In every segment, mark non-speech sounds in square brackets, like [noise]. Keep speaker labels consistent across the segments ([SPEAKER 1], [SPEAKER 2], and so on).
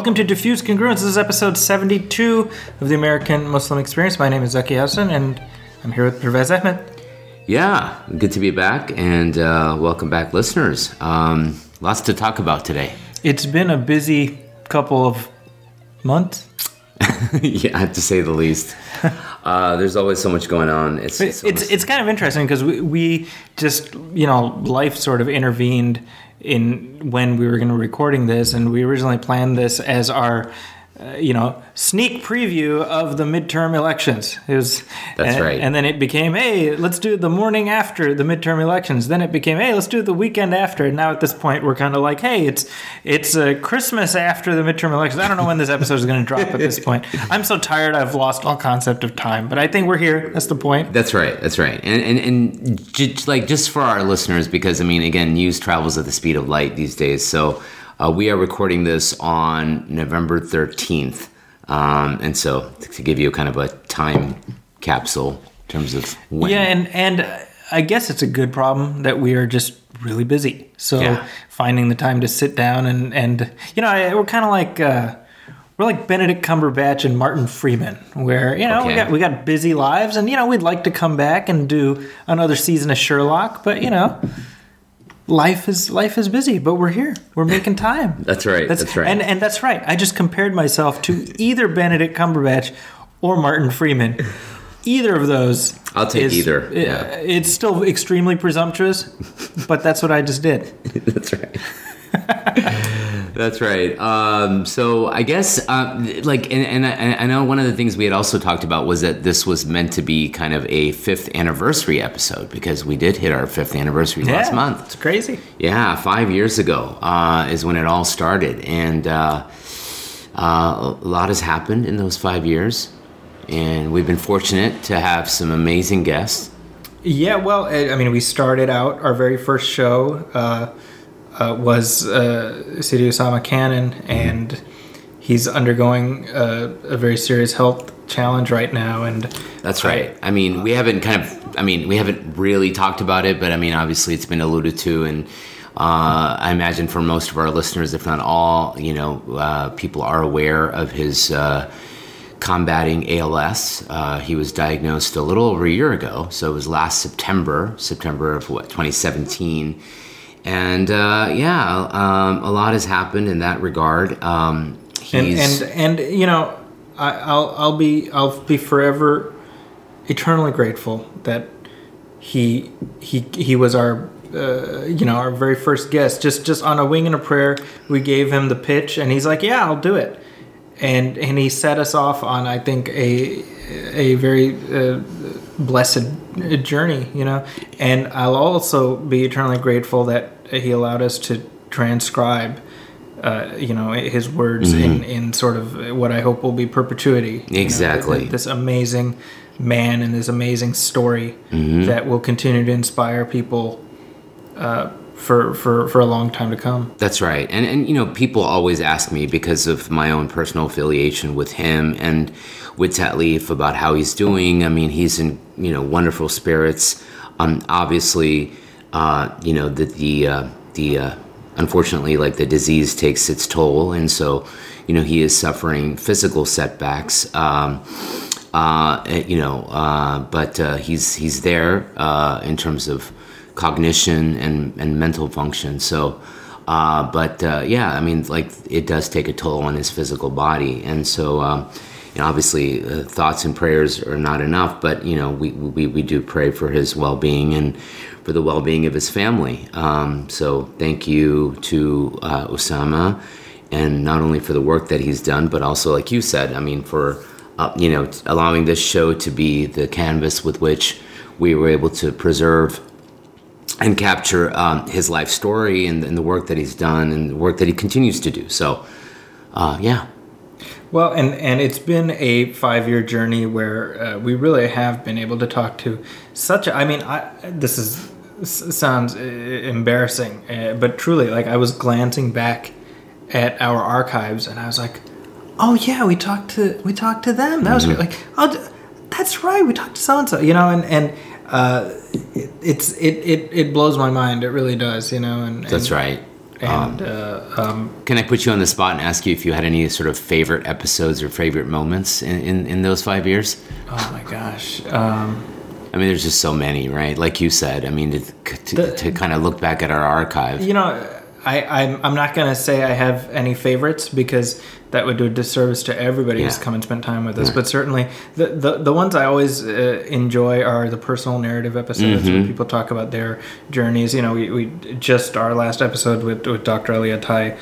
[SPEAKER 1] Welcome to Diffuse Congruence. This is episode 72 of the American Muslim Experience. My name is Zaki Hasan, and I'm here with Pervez Ahmed.
[SPEAKER 2] Yeah, good to be back, and uh, welcome back, listeners. Um, lots to talk about today.
[SPEAKER 1] It's been a busy couple of months. [laughs]
[SPEAKER 2] yeah, to say the least. Uh, there's always so much going on. It's
[SPEAKER 1] It's it's, it's kind of interesting because we, we just you know life sort of intervened in when we were going to recording this, and we originally planned this as our uh, you know sneak preview of the midterm elections. It was
[SPEAKER 2] That's
[SPEAKER 1] and,
[SPEAKER 2] right.
[SPEAKER 1] and then it became hey let's do it the morning after the midterm elections. Then it became hey let's do it the weekend after. And now at this point we're kind of like hey it's it's uh, Christmas after the midterm elections. I don't know when this episode is going to drop at this point. [laughs] I'm so tired I've lost all concept of time, but I think we're here. That's the point.
[SPEAKER 2] That's right. That's right. And and and j- like just for our listeners, because I mean, again, news travels at the speed of light these days. So uh, we are recording this on November thirteenth, um, and so to give you kind of a time capsule in terms of when.
[SPEAKER 1] Yeah, and and uh, I guess it's a good problem that we are just really busy. So
[SPEAKER 2] Yeah.
[SPEAKER 1] finding the time to sit down and and you know I- we're kind of like uh, we're like Benedict Cumberbatch and Martin Freeman, where you know we got we got busy lives, and you know we'd like to come back and do another season of Sherlock, but you know. Life is life is busy, but we're here. We're making time. [laughs]
[SPEAKER 2] That's right. That's, right.
[SPEAKER 1] And and that's right. I just compared myself to either Benedict Cumberbatch or Martin Freeman. Either of those.
[SPEAKER 2] I'll take
[SPEAKER 1] is-
[SPEAKER 2] either,
[SPEAKER 1] uh,
[SPEAKER 2] yeah.
[SPEAKER 1] It's still extremely presumptuous, but that's what I just did. [laughs]
[SPEAKER 2] That's right. [laughs] That's right. Um, so I guess, uh, like, and, and I, I know one of the things we had also talked about was that this was meant to be kind of a fifth anniversary episode because we did hit our fifth anniversary last month.
[SPEAKER 1] It's crazy.
[SPEAKER 2] Yeah, five years ago uh, is when it all started, and uh, uh, a lot has happened in those five years, and we've been fortunate to have some amazing guests.
[SPEAKER 1] Yeah, well, I I mean, we started out our very first show uh, was uh, Sidi Osama Canon, and he's undergoing uh, a very serious health challenge right now. And
[SPEAKER 2] That's right. I mean, we haven't kind of, I mean, we haven't really talked about it, but I mean, obviously it's been alluded to. And uh, I imagine for most of our listeners, if not all, you know, uh, people are aware of his uh, combating ALS. Uh, he was diagnosed a little over a year ago. So it was last September, September of what, 2017. And uh, yeah, um, a lot has happened in that regard. Um,
[SPEAKER 1] and and and you know, I, I'll I'll be I'll be forever eternally grateful that he he he was our uh, you know our very first guest. Just just on a wing and a prayer, we gave him the pitch, and he's like, "Yeah, I'll do it." And and he set us off on I think a a very uh, blessed journey, you know. And I'll also be eternally grateful that he allowed us to transcribe uh, you know his words in, in sort of what I hope will be perpetuity. you know,
[SPEAKER 2] Exactly.
[SPEAKER 1] this amazing man and this amazing story
[SPEAKER 2] Mm-hmm.
[SPEAKER 1] that will continue to inspire people uh, for for for a long time to come.
[SPEAKER 2] That's right. And and you know, people always ask me because of my own personal affiliation with him and with Ta'leef about how he's doing. I mean, he's in, you know, wonderful spirits. Um obviously, uh, you know, the the uh, the uh, unfortunately like the disease takes its toll and so, you know, he is suffering physical setbacks. Um uh, you know, uh, but uh, he's he's there uh, in terms of cognition and, and mental function. So, uh, but uh, yeah, I mean, like it does take a toll on his physical body, and so um, you know, obviously, uh, thoughts and prayers are not enough. But you know, we we, we do pray for his well being and for the well being of his family. Um, so, thank you to uh, Osama, and not only for the work that he's done, but also, like you said, I mean, for uh, you know, allowing this show to be the canvas with which we were able to preserve and capture um, his life story and, and the work that he's done and the work that he continues to do. So, uh, yeah,
[SPEAKER 1] Well, and and it's been a five year journey where uh, we really have been able to talk to such. A, I mean, I this is sounds uh, embarrassing, uh, but truly, like I was glancing back at our archives, and I was like, "Oh yeah, we talked to we talked to them. That was great. like, oh, that's right, we talked to so and so, you know." And and uh, it, it's it, it it blows my mind. It really does, you know. And
[SPEAKER 2] that's
[SPEAKER 1] and,
[SPEAKER 2] right.
[SPEAKER 1] And uh, um,
[SPEAKER 2] Can I put you on the spot and ask you if you had any sort of favorite episodes or favorite moments in, in, in those five years?
[SPEAKER 1] oh my gosh, um,
[SPEAKER 2] I mean, there's just so many, right? Like you said, I mean, to, to,
[SPEAKER 1] The-
[SPEAKER 2] to kind of look back at our archive.
[SPEAKER 1] you know, I, I'm, I'm not gonna say I have any favorites because that would do a disservice to everybody who's come and spent time with us. But certainly, the, the the ones I always uh, enjoy are the personal narrative episodes
[SPEAKER 2] Mm-hmm.
[SPEAKER 1] where people talk about their journeys. You know, we, we just our last episode with with Dr. Elia Tai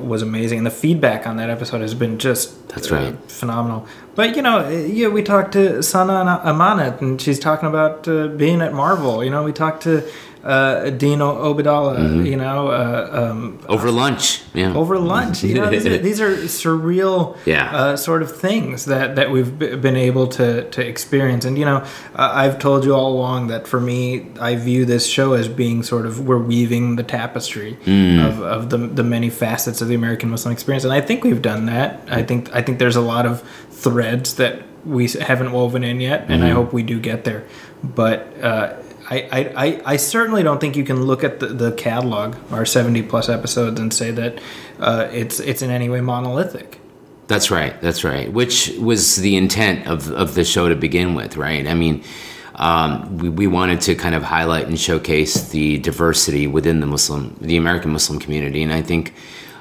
[SPEAKER 1] was amazing, and the feedback on that episode has been just
[SPEAKER 2] That's right.
[SPEAKER 1] uh, phenomenal. But you know, yeah, we talked to Sana Amanat, and she's talking about uh, being at Marvel. You know, we talked to uh, Dean Obeidallah.
[SPEAKER 2] Mm-hmm.
[SPEAKER 1] You know, uh, um,
[SPEAKER 2] Over lunch, yeah.
[SPEAKER 1] over lunch. You know, these, are, [laughs] these are surreal,
[SPEAKER 2] Yeah.
[SPEAKER 1] uh, sort of things that that we've b- been able to to experience. And you know, uh, I've told you all along that for me, I view this show as being sort of we're weaving the tapestry
[SPEAKER 2] Mm.
[SPEAKER 1] of, of the the many facets of the American Muslim experience, and I think we've done that. I think I think there's a lot of threads that we haven't woven in yet, and
[SPEAKER 2] Mm-hmm.
[SPEAKER 1] I hope we do get there. But uh, I, I, I, certainly don't think you can look at the, the catalog, our 70 plus episodes, and say that uh, it's it's in any way monolithic.
[SPEAKER 2] That's right. That's right. Which was the intent of, of the show to begin with, right? I mean, um, we, we wanted to kind of highlight and showcase the diversity within the Muslim, the American Muslim community, and I think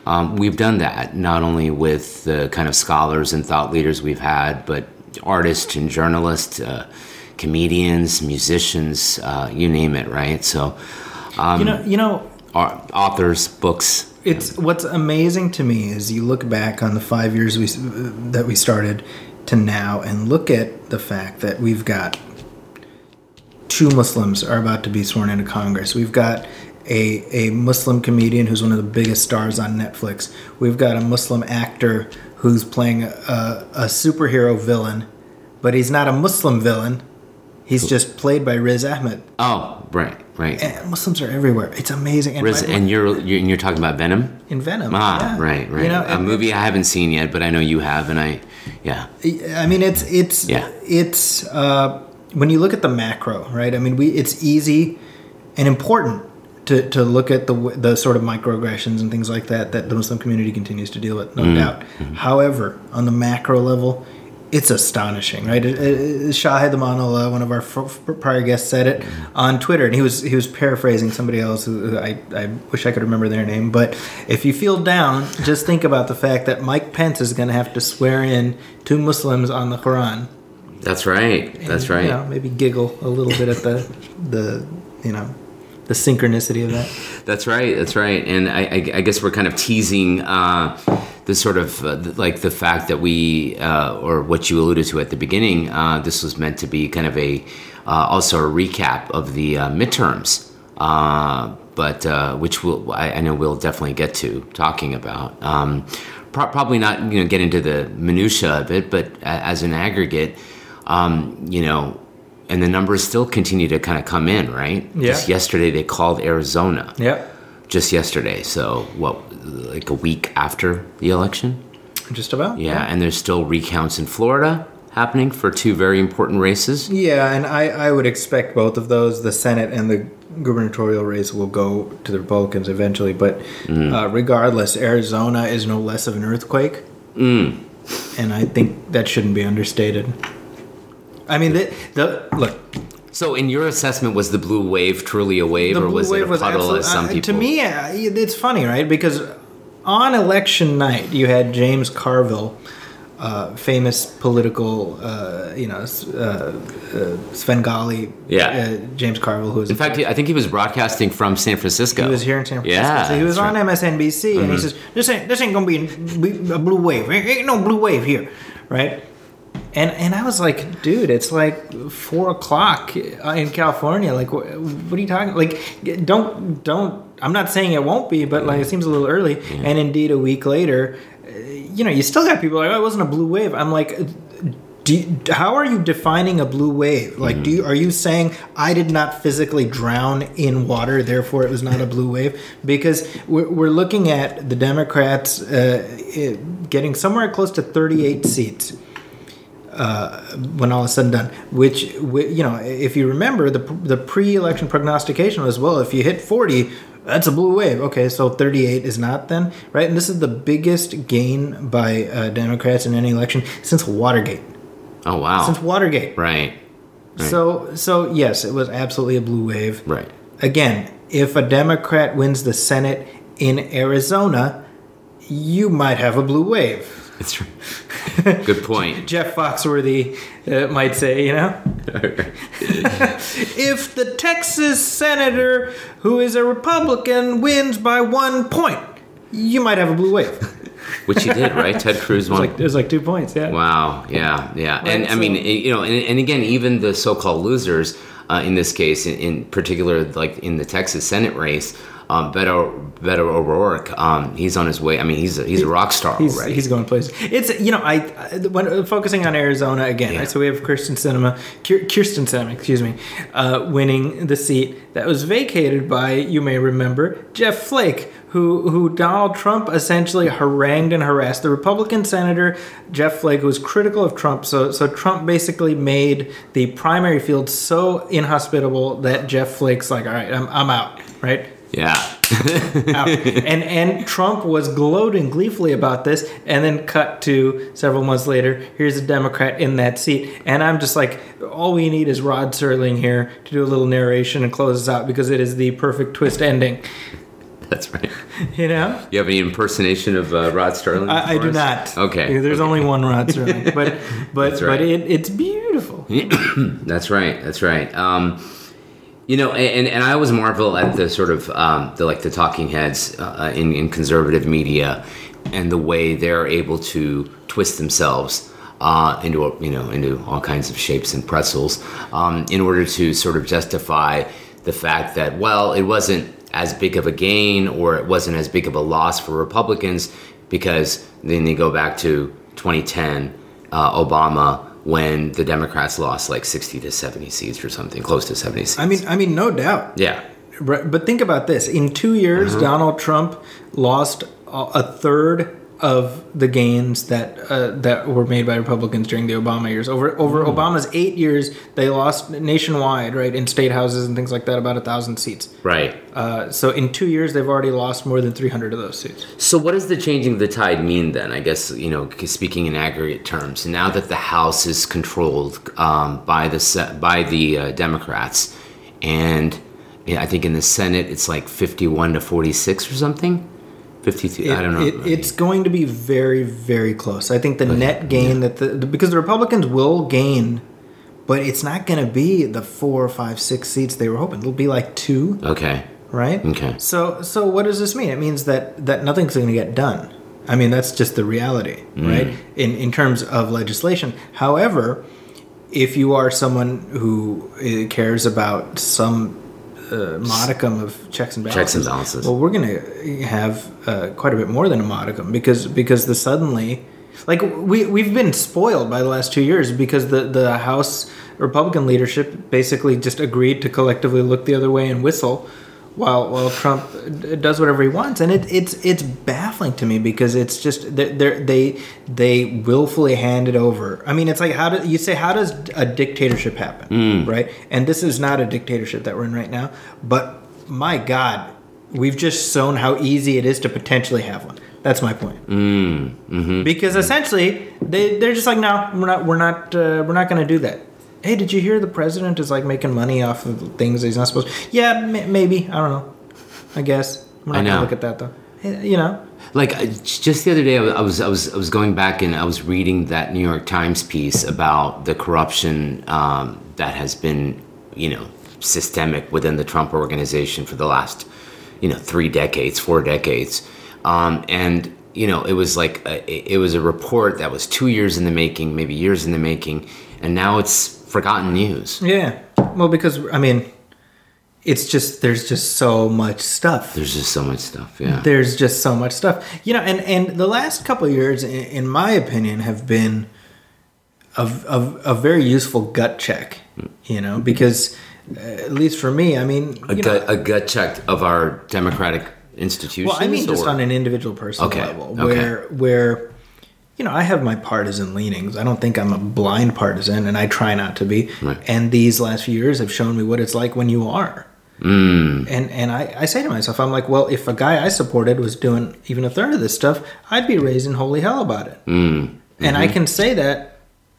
[SPEAKER 2] um, we've done that not only with the kind of scholars and thought leaders we've had, but artists and journalists, uh, comedians, musicians, uh, you name it, right? So, um,
[SPEAKER 1] You know, you know,
[SPEAKER 2] authors, books.
[SPEAKER 1] it's what's amazing to me is you look back on the five years we that we started to now, and look at the fact that we've got two Muslims are about to be sworn into Congress. We've got a, a Muslim comedian who's one of the biggest stars on Netflix. We've got a Muslim actor who's playing a, a superhero villain, but he's not a Muslim villain. He's just played by Riz Ahmed.
[SPEAKER 2] Oh, right, right.
[SPEAKER 1] And Muslims are everywhere. It's amazing. And
[SPEAKER 2] Riz,
[SPEAKER 1] my-
[SPEAKER 2] and you're, you're and you're talking about Venom.
[SPEAKER 1] in Venom.
[SPEAKER 2] Ah,
[SPEAKER 1] yeah.
[SPEAKER 2] right, right.
[SPEAKER 1] You know,
[SPEAKER 2] a
[SPEAKER 1] and-
[SPEAKER 2] movie I haven't seen yet, but I know you have, and I, yeah,
[SPEAKER 1] I mean, it's it's
[SPEAKER 2] Yeah.
[SPEAKER 1] it's uh, when you look at the macro, right? I mean, we it's easy and important to, to look at the the sort of microaggressions and things like that that the Muslim community continues to deal with, no
[SPEAKER 2] Mm-hmm.
[SPEAKER 1] doubt. However, on the macro level, it's astonishing, right? Shahed Amanullah, one of our prior guests, said it on Twitter, and he was he was paraphrasing somebody else who I, I wish I could remember their name. But if you feel down, just think about the fact that Mike Pence is going to have to swear in two Muslims on the Quran.
[SPEAKER 2] that's right, that's right.
[SPEAKER 1] You know, maybe giggle a little bit at the the you know the synchronicity of that.
[SPEAKER 2] That's right. That's right. And I, I, I guess we're kind of teasing uh, the sort of uh, like the fact that we, uh, or what you alluded to at the beginning, uh, this was meant to be kind of a uh, also a recap of the uh, midterms. Uh, but uh, which we'll, I, I know we'll definitely get to talking about. Um, pro- probably not, you know, get into the minutia of it, but a- as an aggregate, um, you know, and the numbers still continue to kind of come in, right?
[SPEAKER 1] Yeah.
[SPEAKER 2] Just yesterday they called Arizona
[SPEAKER 1] Yep.
[SPEAKER 2] just yesterday. So what, like a week after the election?
[SPEAKER 1] Just about.
[SPEAKER 2] Yeah, and there's still recounts in Florida happening for two very important races.
[SPEAKER 1] Yeah, and I, I would expect both of those, the Senate and the gubernatorial race, will go to the Republicans eventually. But uh, regardless, Arizona is no less of an earthquake.
[SPEAKER 2] Mm.
[SPEAKER 1] And I think that shouldn't be understated. I mean, the, the look,
[SPEAKER 2] So, in your assessment, was the blue wave truly a wave,
[SPEAKER 1] the
[SPEAKER 2] or was it a
[SPEAKER 1] was
[SPEAKER 2] puddle, as some
[SPEAKER 1] uh,
[SPEAKER 2] people?
[SPEAKER 1] To me, uh, it's funny, right? Because on election night, you had James Carville, uh, famous political, uh, you know, uh, uh, Svengali.
[SPEAKER 2] Yeah.
[SPEAKER 1] Uh, James Carville, who was
[SPEAKER 2] in fact, he- I think he was broadcasting from San Francisco.
[SPEAKER 1] he was here in San Francisco.
[SPEAKER 2] Yeah,
[SPEAKER 1] so he was on
[SPEAKER 2] right. Mm-hmm.
[SPEAKER 1] MSNBC, and he says, "This ain't this ain't gonna be a blue wave. Ain't ain't no blue wave here, right?" And and I was like, dude, it's like four o'clock in California. Like, what, what are you talking? Like, don't don't. I'm not saying it won't be, but like it seems a little early. And indeed, a week later, you know, you still got people like, oh, it wasn't a blue wave. I'm like. Do you, how are you defining a blue wave? Like, do you are you saying I did not physically drown in water, therefore it was not a blue wave? Because we're, we're looking at the Democrats uh, getting somewhere close to 38 seats uh, when all is said and done. Which, you know, if you remember, the the pre-election prognostication was well, if you hit 40, That's a blue wave. Okay, so 38 is not then, right? And this is the biggest gain by uh, Democrats in any election since Watergate.
[SPEAKER 2] Oh wow.
[SPEAKER 1] Since Watergate.
[SPEAKER 2] right. Right.
[SPEAKER 1] So, so yes, it was absolutely a blue wave.
[SPEAKER 2] Right.
[SPEAKER 1] Again, if a Democrat wins the Senate in Arizona, you might have a blue wave.
[SPEAKER 2] That's right. [laughs] Good point.
[SPEAKER 1] Jeff Foxworthy uh, might say, you know, [laughs] if the Texas senator who is a Republican wins by one point, you might have a blue wave. [laughs]
[SPEAKER 2] Which he did, right? Ted Cruz
[SPEAKER 1] It
[SPEAKER 2] won.
[SPEAKER 1] was like, it was like two points, yeah.
[SPEAKER 2] Wow. Yeah. Yeah. and
[SPEAKER 1] Right,
[SPEAKER 2] I mean, you know, and, and again, even the so-called losers, uh, in this case, in, in particular, like in the Texas Senate race, um, Beto Beto O'Rourke, um, he's on his way. I mean, he's a, he's a rock star
[SPEAKER 1] He's,
[SPEAKER 2] already.
[SPEAKER 1] he's going places. It's you know I, when uh, focusing on Arizona again.
[SPEAKER 2] Yeah.
[SPEAKER 1] Right, so we have Kyrsten Sinema, Kyrsten Sinema, excuse me, uh, winning the seat that was vacated by you may remember Jeff Flake, who who Donald Trump essentially harangued and harassed. The Republican senator Jeff Flake who was critical of Trump. So so Trump basically made the primary field so inhospitable that Jeff Flake's like, all right, I'm I'm out. Right
[SPEAKER 2] yeah. [laughs]
[SPEAKER 1] and and Trump was gloating gleefully about this, and then cut to several months later. Here's a Democrat in that seat, and I'm just like, all we need is Rod Serling here to do a little narration and close us out because it is the perfect twist ending.
[SPEAKER 2] That's right. [laughs]
[SPEAKER 1] You know,
[SPEAKER 2] You have any impersonation of uh, Rod Serling?
[SPEAKER 1] I, I do not.
[SPEAKER 2] Okay.
[SPEAKER 1] there's
[SPEAKER 2] okay.
[SPEAKER 1] only one Rod Serling, but [laughs] but
[SPEAKER 2] That's
[SPEAKER 1] but it, it's beautiful. [clears throat]
[SPEAKER 2] That's right. That's right. Um, you know, and, and I always marvel at the sort of um, the like the talking heads uh, in, in conservative media and the way they're able to twist themselves uh, into you know into all kinds of shapes and pretzels um, in order to sort of justify the fact that well it wasn't as big of a gain or it wasn't as big of a loss for Republicans because then they go back to 2010 uh, Obama when the Democrats lost like 60 to 70 seats or something, close to 70 seats.
[SPEAKER 1] I mean, I mean, no doubt.
[SPEAKER 2] yeah.
[SPEAKER 1] But think about this: in two years,
[SPEAKER 2] Uh-huh.
[SPEAKER 1] Donald Trump lost a a third of the gains that uh, that were made by Republicans during the Obama years. Over over
[SPEAKER 2] Hmm.
[SPEAKER 1] Obama's eight years, they lost nationwide, right, in state houses and things like that, about a thousand seats.
[SPEAKER 2] Right.
[SPEAKER 1] Uh, so in two years, they've already lost more than three hundred of those seats.
[SPEAKER 2] So what does the changing of the tide mean then? I guess, you know, speaking in aggregate terms, now that the House is controlled um, by the by the uh, Democrats and I think in the Senate it's like 51 to 46 or something. 52, I don't know.
[SPEAKER 1] It, it's going to be very, very close. I think the net gain that the, because the Republicans will gain, but it's not going to be the four, five, six seats they were hoping. It'll be like two.
[SPEAKER 2] okay.
[SPEAKER 1] right?
[SPEAKER 2] Okay.
[SPEAKER 1] So so what does this mean? It means that that nothing's going to get done. I mean, that's just the reality,
[SPEAKER 2] Mm.
[SPEAKER 1] right? In in terms of legislation. However, if you are someone who uh, cares about some uh, modicum of checks and balances,
[SPEAKER 2] Checks and balances.
[SPEAKER 1] well, we're going to have uh, quite a bit more than a modicum because because the suddenly. Like we we've been spoiled by the last two years because the the House Republican leadership basically just agreed to collectively look the other way and whistle, while while Trump does whatever he wants, and it, it's it's baffling to me because it's just they they they willfully hand it over. I mean, it's like how do you say how does a dictatorship happen, right? And this is not a dictatorship that we're in right now, but my God, we've just shown how easy it is to potentially have one. That's my point.
[SPEAKER 2] Mm, mm-hmm.
[SPEAKER 1] Because essentially, they they're just like, no, we're not we're not uh, we're not going to do that. Hey, did you hear the president is like making money off of things he's not supposed? to? Yeah, m- maybe. I don't know. I guess we're not
[SPEAKER 2] I
[SPEAKER 1] going to look at that though. You know,
[SPEAKER 2] Like I- just the other day, I was I was I was going back and I was reading that New York Times piece about the corruption um, that has been, you know, systemic within the Trump organization for the last, you know, three decades, four decades, um, and you know, it was like a, it was a report that was two years in the making, maybe years in the making, and now it's forgotten news.
[SPEAKER 1] yeah. Well, because I mean, it's just there's just so much stuff.
[SPEAKER 2] There's just so much stuff. Yeah.
[SPEAKER 1] there's just so much stuff you know and and the last couple of years in, in my opinion have been a, a, a very useful gut check you know because uh, at least for me i mean
[SPEAKER 2] a
[SPEAKER 1] you know,
[SPEAKER 2] gut, a gut check of our democratic institutions.
[SPEAKER 1] well i mean just on an individual personal
[SPEAKER 2] Okay,
[SPEAKER 1] level
[SPEAKER 2] okay.
[SPEAKER 1] where where you know i have my partisan leanings i don't think i'm a blind partisan and i try not to be
[SPEAKER 2] Right.
[SPEAKER 1] and these last few years have shown me what it's like when you are mm. And and I, I say to myself, I'm like, well, if a guy I supported was doing even a third of this stuff, I'd be raising holy hell about it. Mm. And I mm-hmm. can say that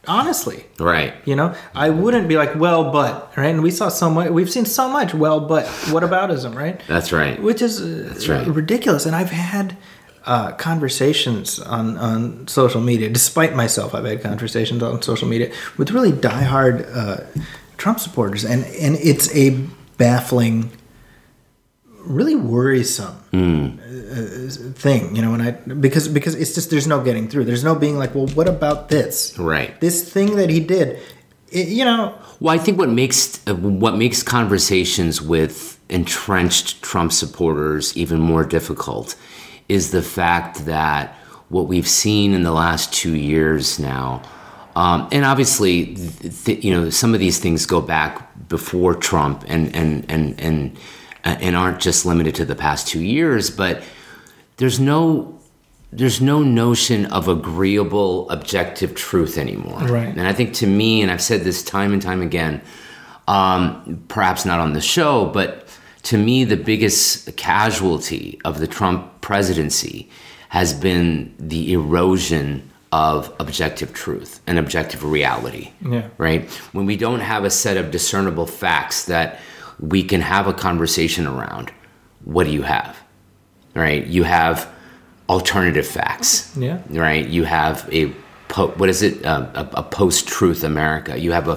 [SPEAKER 1] honestly.
[SPEAKER 2] Right.
[SPEAKER 1] You know, I wouldn't be like, well, but right. And we saw so much. We've seen so much. Well, but what aboutism, right?
[SPEAKER 2] That's right.
[SPEAKER 1] Which is uh,
[SPEAKER 2] right.
[SPEAKER 1] ridiculous. And I've had uh, conversations on on social media. Despite myself, I've had conversations on social media with really diehard uh, Trump supporters, and and it's a baffling, really worrisome uh, thing. You know, and I because because it's just there's no getting through. There's no being like, well, what about this?
[SPEAKER 2] Right.
[SPEAKER 1] This thing that he did. It, you know,
[SPEAKER 2] Well, I think what makes uh, what makes conversations with entrenched Trump supporters even more difficult is the fact that what we've seen in the last two years now, um, and obviously, th- th- you know, some of these things go back before Trump and and and and and aren't just limited to the past two years, but there's no there's no notion of agreeable objective truth anymore
[SPEAKER 1] Right.
[SPEAKER 2] and i think to me and i've said this time and time again um, perhaps not on the show but to me the biggest casualty of the trump presidency has been the erosion of objective truth and objective reality
[SPEAKER 1] Yeah.
[SPEAKER 2] right? When we don't have a set of discernible facts that we can have a conversation around what do you have right? You have alternative facts
[SPEAKER 1] Yeah.
[SPEAKER 2] right? You have a po- what is it? Uh, a, a post-truth america. You have a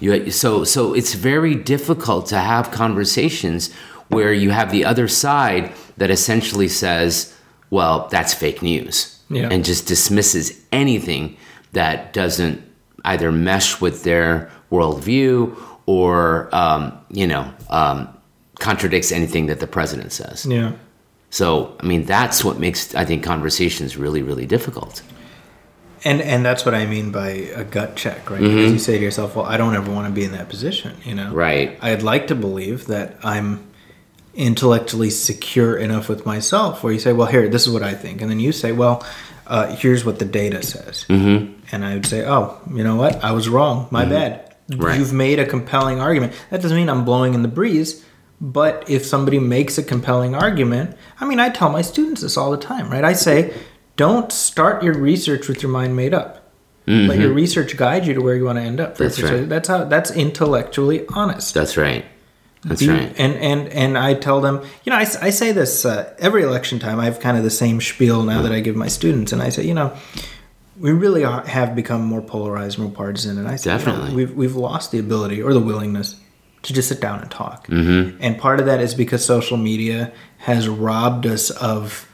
[SPEAKER 2] you so so it's very difficult to have conversations where you have the other side that essentially says well that's fake news
[SPEAKER 1] Yeah.
[SPEAKER 2] and just dismisses anything that doesn't either mesh with their worldview or um, you know um, contradicts anything that the president says
[SPEAKER 1] yeah.
[SPEAKER 2] so, I mean, that's what makes I think conversations really, really difficult.
[SPEAKER 1] And and that's what I mean by a gut check, right? Because you say to yourself, "Well, I don't ever want to be in that position," you know.
[SPEAKER 2] Right.
[SPEAKER 1] I'd like to believe that I'm intellectually secure enough with myself, where you say, "Well, here, this is what I think," and then you say, "Well, uh, here's what the data says," mm-hmm. and I would say, "Oh, you know what? I was wrong. My bad.
[SPEAKER 2] Right.
[SPEAKER 1] You've made a compelling argument. That doesn't mean I'm blowing in the breeze." But if somebody makes a compelling argument, I mean, I tell my students this all the time, right? I say, don't start your research with your mind made up. Let your research guide you to where you want to end up.
[SPEAKER 2] Mm-hmm. That's right.
[SPEAKER 1] That's how. That's intellectually honest.
[SPEAKER 2] That's right. That's
[SPEAKER 1] Be-
[SPEAKER 2] right.
[SPEAKER 1] And and and I tell them, you know, I, I say this uh, every election time. I have kind of the same spiel now that I give my students, and I say, you know, we really are, have become more polarized, more partisan, and I say, you know,
[SPEAKER 2] Definitely.
[SPEAKER 1] we've we've lost the ability or the willingness to just sit down and talk. Mm-hmm. And part of that is because social media has robbed us of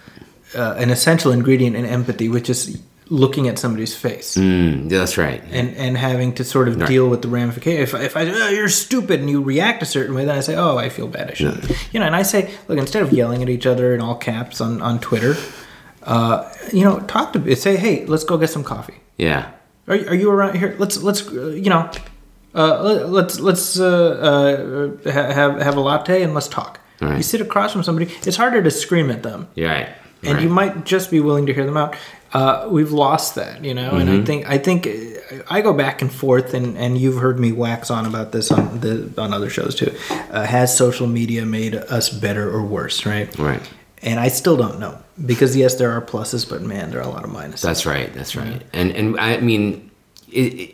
[SPEAKER 1] uh, an essential ingredient in empathy, which is looking at somebody's face
[SPEAKER 2] Mm, that's right.
[SPEAKER 1] and and having to sort of
[SPEAKER 2] Right.
[SPEAKER 1] deal with the ramification. If if I say, oh, you're stupid and you react a certain way, then I say, oh, I feel bad. I should, you know. And I say, look, instead of yelling at each other in all caps on on Twitter, uh, you know, talk to say, hey, let's go get some coffee.
[SPEAKER 2] Yeah.
[SPEAKER 1] Are you- are you around here? Let's let's you know, uh, let- let's let's uh, uh, ha- have have a latte and let's talk.
[SPEAKER 2] Right.
[SPEAKER 1] You sit across from somebody. It's harder to scream at them
[SPEAKER 2] You're right.
[SPEAKER 1] And
[SPEAKER 2] Right.
[SPEAKER 1] you might just be willing to hear them out. Uh, we've lost that, you know, and
[SPEAKER 2] Mm-hmm.
[SPEAKER 1] I think I think I go back and forth, and, and you've heard me wax on about this on the on other shows too. Uh, has social media made us better or worse, right?
[SPEAKER 2] Right.
[SPEAKER 1] And I still don't know because yes, there are pluses, but man, there are a lot of minuses.
[SPEAKER 2] That's right. That's right. And and I mean, it,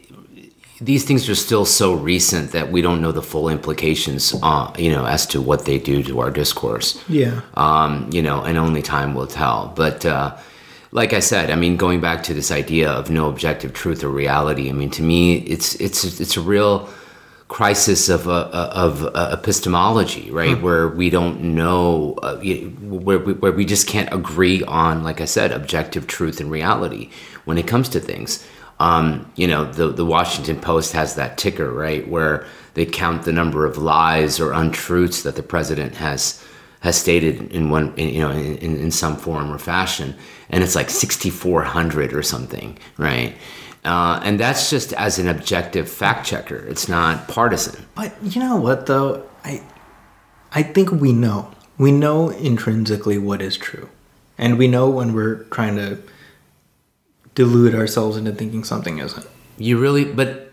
[SPEAKER 2] these things are still so recent that we don't know the full implications, uh, you know, as to what they do to our discourse.
[SPEAKER 1] yeah,
[SPEAKER 2] um, you know, and only time will tell. But uh, like I said, I mean, going back to this idea of no objective truth or reality, I mean, to me, it's it's it's a real crisis of uh, of uh, epistemology, right? Where we don't know, uh, where we, where we just can't agree on, like I said, objective truth and reality when it comes to things. Um, you know, the the Washington Post has that ticker, right, where they count the number of lies or untruths that the president has has stated in one, in, you know, in, in, some form or fashion, and it's like 6,400 or something, right? Uh, and that's just as an objective fact checker. It's not partisan.
[SPEAKER 1] but you know what though, I I think we know we know intrinsically what is true, and we know when we're trying to delude ourselves into thinking something isn't.
[SPEAKER 2] You really, but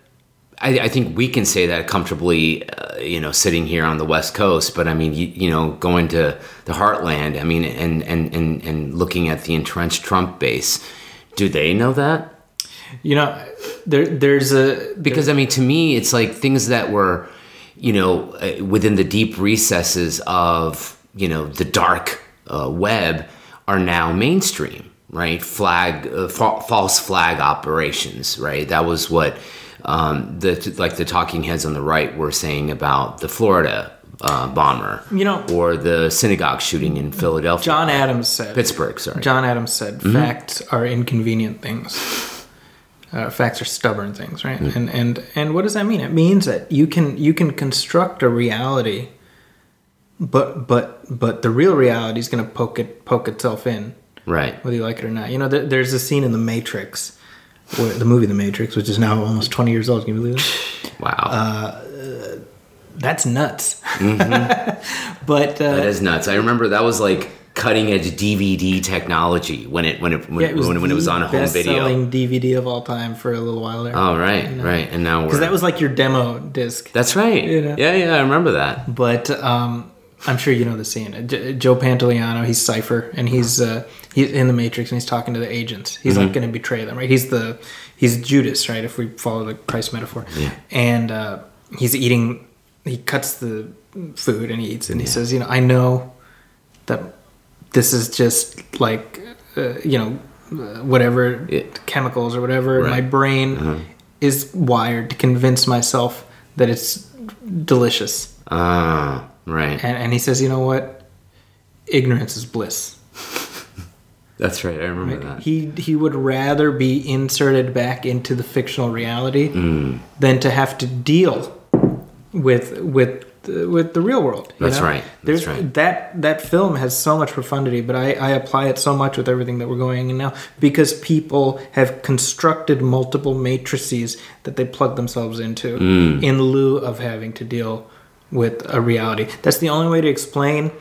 [SPEAKER 2] I, I think we can say that comfortably, uh, you know, sitting here on the West Coast. But I mean, you, you know, going to the heartland, I mean, and, and, and, and looking at the entrenched Trump base, do they know that?
[SPEAKER 1] You know, there there's a
[SPEAKER 2] Because I mean, to me, it's like things that were, you know, uh, within the deep recesses of you know the dark uh, web are now mainstream, right? Flag, uh, fa- false flag operations, right? That was what um, the like the talking heads on the right were saying about the Florida uh, bomber,
[SPEAKER 1] You know-
[SPEAKER 2] or the synagogue shooting in Philadelphia,
[SPEAKER 1] John Adams said
[SPEAKER 2] Pittsburgh. Sorry,
[SPEAKER 1] John Adams said
[SPEAKER 2] Mm-hmm.
[SPEAKER 1] facts are inconvenient things. Uh, facts are stubborn things, right?
[SPEAKER 2] Mm.
[SPEAKER 1] And and and what does that mean? It means that you can you can construct a reality, but but but the real reality is going to poke it poke itself in,
[SPEAKER 2] right?
[SPEAKER 1] whether you like it or not. You know, there, there's a scene in The Matrix, where, the movie The Matrix, which is now almost 20 years old. Can you believe it? [sighs]
[SPEAKER 2] Wow,
[SPEAKER 1] Uh, That's nuts. [laughs] but uh,
[SPEAKER 2] that is nuts. I remember that was like cutting edge DVD technology when it when it when,
[SPEAKER 1] yeah, it was
[SPEAKER 2] when, when it was on a home video.
[SPEAKER 1] best-selling DVD of all time for a little while there.
[SPEAKER 2] Oh right, right, and now
[SPEAKER 1] Because that was like your demo disc.
[SPEAKER 2] that's right.
[SPEAKER 1] You know?
[SPEAKER 2] Yeah, yeah, I remember that.
[SPEAKER 1] But um, I'm sure you know the scene. Joe Pantoliano, he's Cypher, and he's uh, he's in the Matrix, and he's talking to the agents. He's
[SPEAKER 2] Mm-hmm.
[SPEAKER 1] like going to betray them, right? He's the he's Judas, right? If we follow the Christ metaphor,
[SPEAKER 2] Yeah.
[SPEAKER 1] and uh, he's eating. He cuts the food and he eats, it and he says, "You know, I know that this is just like uh, you know whatever
[SPEAKER 2] Yeah.
[SPEAKER 1] chemicals or whatever.
[SPEAKER 2] Right.
[SPEAKER 1] My brain
[SPEAKER 2] Uh-huh.
[SPEAKER 1] is wired to convince myself that it's delicious."
[SPEAKER 2] Ah, right.
[SPEAKER 1] And, and he says, you know what? Ignorance is bliss.
[SPEAKER 2] That's right. I remember that.
[SPEAKER 1] He he would rather be inserted back into the fictional reality
[SPEAKER 2] Mm.
[SPEAKER 1] than to have to deal with with with the real world.
[SPEAKER 2] That's
[SPEAKER 1] know?
[SPEAKER 2] right. That's
[SPEAKER 1] There's,
[SPEAKER 2] right.
[SPEAKER 1] That that film has so much profundity, but I, I apply it so much with everything that we're going in now because people have constructed multiple matrices that they plug themselves into
[SPEAKER 2] Mm.
[SPEAKER 1] in lieu of having to deal with a reality. That's the only way to explain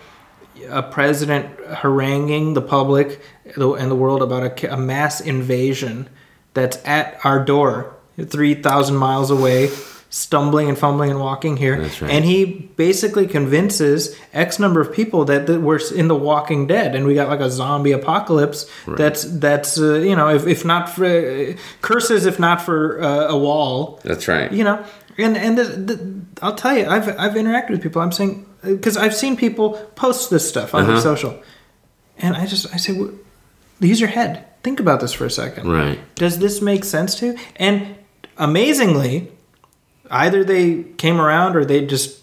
[SPEAKER 1] a president haranguing the public and the world about a, a mass invasion that's at our door, 3,000 miles away, stumbling and fumbling and walking here.
[SPEAKER 2] That's right.
[SPEAKER 1] And he basically convinces X number of people that, that we're in the Walking Dead and we got like a zombie apocalypse. That's, that's uh, you know, if, if not for uh, curses, if not for uh, a wall,
[SPEAKER 2] That's right.
[SPEAKER 1] you know and and the, the, i'll tell you i've i've interacted with people. I'm saying because i've seen people post this stuff on
[SPEAKER 2] Uh-huh.
[SPEAKER 1] social. And i just i say well, use your head. Think about this for a second.
[SPEAKER 2] Right.
[SPEAKER 1] does this make sense to you? And amazingly either they came around or they just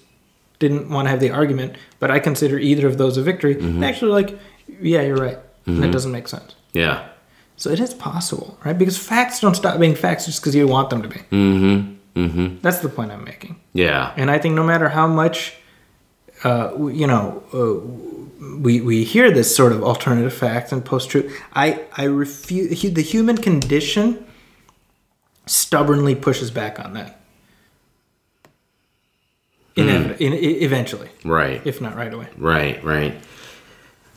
[SPEAKER 1] didn't want to have the argument but i consider either of those a victory.
[SPEAKER 2] Mm-hmm.
[SPEAKER 1] Actually like yeah you're right. That doesn't make sense.
[SPEAKER 2] Yeah.
[SPEAKER 1] so it is possible right? Because facts don't stop being facts just because you want them to be.
[SPEAKER 2] Mm-hmm. Mm-hmm.
[SPEAKER 1] that's the point i'm making
[SPEAKER 2] Yeah.
[SPEAKER 1] and I think no matter how much, uh, you know, uh, we we hear this sort of alternative facts and post truth, I I refuse. The human condition stubbornly pushes back on that. In, i- eventually,
[SPEAKER 2] Right.
[SPEAKER 1] if not right away.
[SPEAKER 2] Right, right.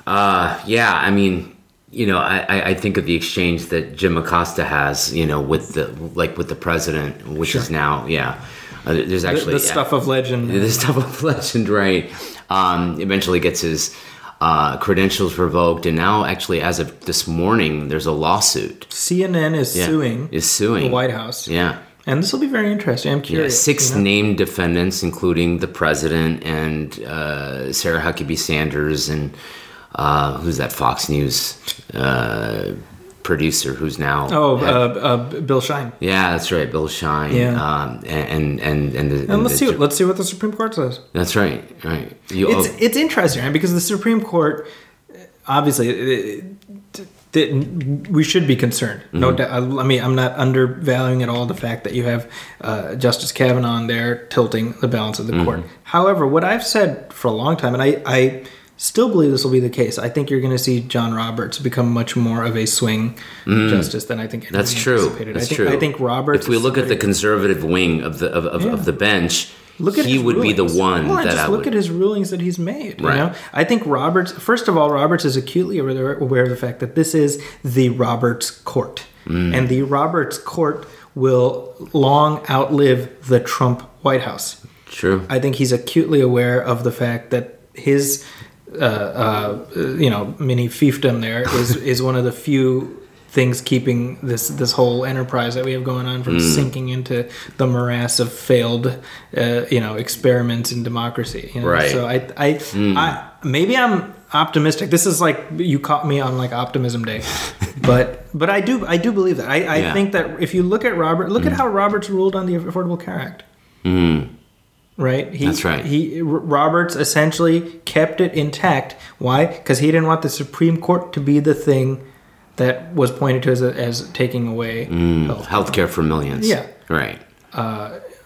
[SPEAKER 2] Uh, yeah, I mean, you know, I, I- think of the exchange that Jim Acosta has, you know, with the like with the president, which is now, yeah. Uh, there's actually
[SPEAKER 1] the stuff of legend. [laughs]
[SPEAKER 2] the stuff of legend, right? Um, eventually gets his uh, credentials revoked, and now actually, as of this morning, there's a lawsuit.
[SPEAKER 1] CNN is
[SPEAKER 2] Yeah,
[SPEAKER 1] suing
[SPEAKER 2] is suing
[SPEAKER 1] the White House,
[SPEAKER 2] Yeah.
[SPEAKER 1] and this will be very interesting. I'm
[SPEAKER 2] Yeah,
[SPEAKER 1] curious.
[SPEAKER 2] six
[SPEAKER 1] you know?
[SPEAKER 2] named defendants, including the president and uh, Sarah Huckabee Sanders and uh, who's that Fox News uh, producer who's now
[SPEAKER 1] Oh, uh, uh, Bill Shine.
[SPEAKER 2] yeah, that's right, Bill Shine.
[SPEAKER 1] Yeah.
[SPEAKER 2] um, and and and, the,
[SPEAKER 1] And let's
[SPEAKER 2] the-
[SPEAKER 1] see. What, let's see what the Supreme Court says.
[SPEAKER 2] That's right, right. You,
[SPEAKER 1] it's
[SPEAKER 2] oh,
[SPEAKER 1] it's interesting right? because the Supreme Court obviously it, it, it- we should be concerned no
[SPEAKER 2] Mm-hmm.
[SPEAKER 1] doubt I mean I'm not undervaluing at all the fact that you have uh, Justice Kavanaugh there tilting the balance of the court
[SPEAKER 2] Mm-hmm.
[SPEAKER 1] however what I've said for a long time and I, I still believe this will be the case I think you're going to see John Roberts become much more of a swing justice than I think
[SPEAKER 2] Mm. that's true.
[SPEAKER 1] anticipated.
[SPEAKER 2] That's
[SPEAKER 1] I think,
[SPEAKER 2] true.
[SPEAKER 1] I think Roberts
[SPEAKER 2] If we look at the conservative wing of the of, of,
[SPEAKER 1] Yeah.
[SPEAKER 2] of the bench,
[SPEAKER 1] Look at
[SPEAKER 2] he would be the
[SPEAKER 1] rulings.
[SPEAKER 2] one
[SPEAKER 1] Well,
[SPEAKER 2] that
[SPEAKER 1] just
[SPEAKER 2] I
[SPEAKER 1] look
[SPEAKER 2] would.
[SPEAKER 1] at his rulings that he's made. You
[SPEAKER 2] Right.
[SPEAKER 1] know, I think Roberts. First of all, Roberts is acutely aware aware of the fact that this is the Roberts court. and the Roberts court will long outlive the Trump White House.
[SPEAKER 2] True.
[SPEAKER 1] I think he's acutely aware of the fact that his, uh, uh, you know, mini fiefdom there [laughs] is is one of the few things keeping this this whole enterprise that we have going on from sinking into the morass of failed, uh, you know, experiments in democracy. You know?
[SPEAKER 2] Right.
[SPEAKER 1] So I, I, I, maybe I'm optimistic. This is like you caught me on like optimism day, [laughs] but but I do I do believe that. I, I
[SPEAKER 2] Yeah.
[SPEAKER 1] think that if you look at Robert, look at how Roberts ruled on the Affordable Care Act right? He,
[SPEAKER 2] That's right.
[SPEAKER 1] He Roberts essentially kept it intact. Why? Because he didn't want the Supreme Court to be the thing that was pointed to as, as taking away health.
[SPEAKER 2] Healthcare for millions.
[SPEAKER 1] Yeah.
[SPEAKER 2] Right.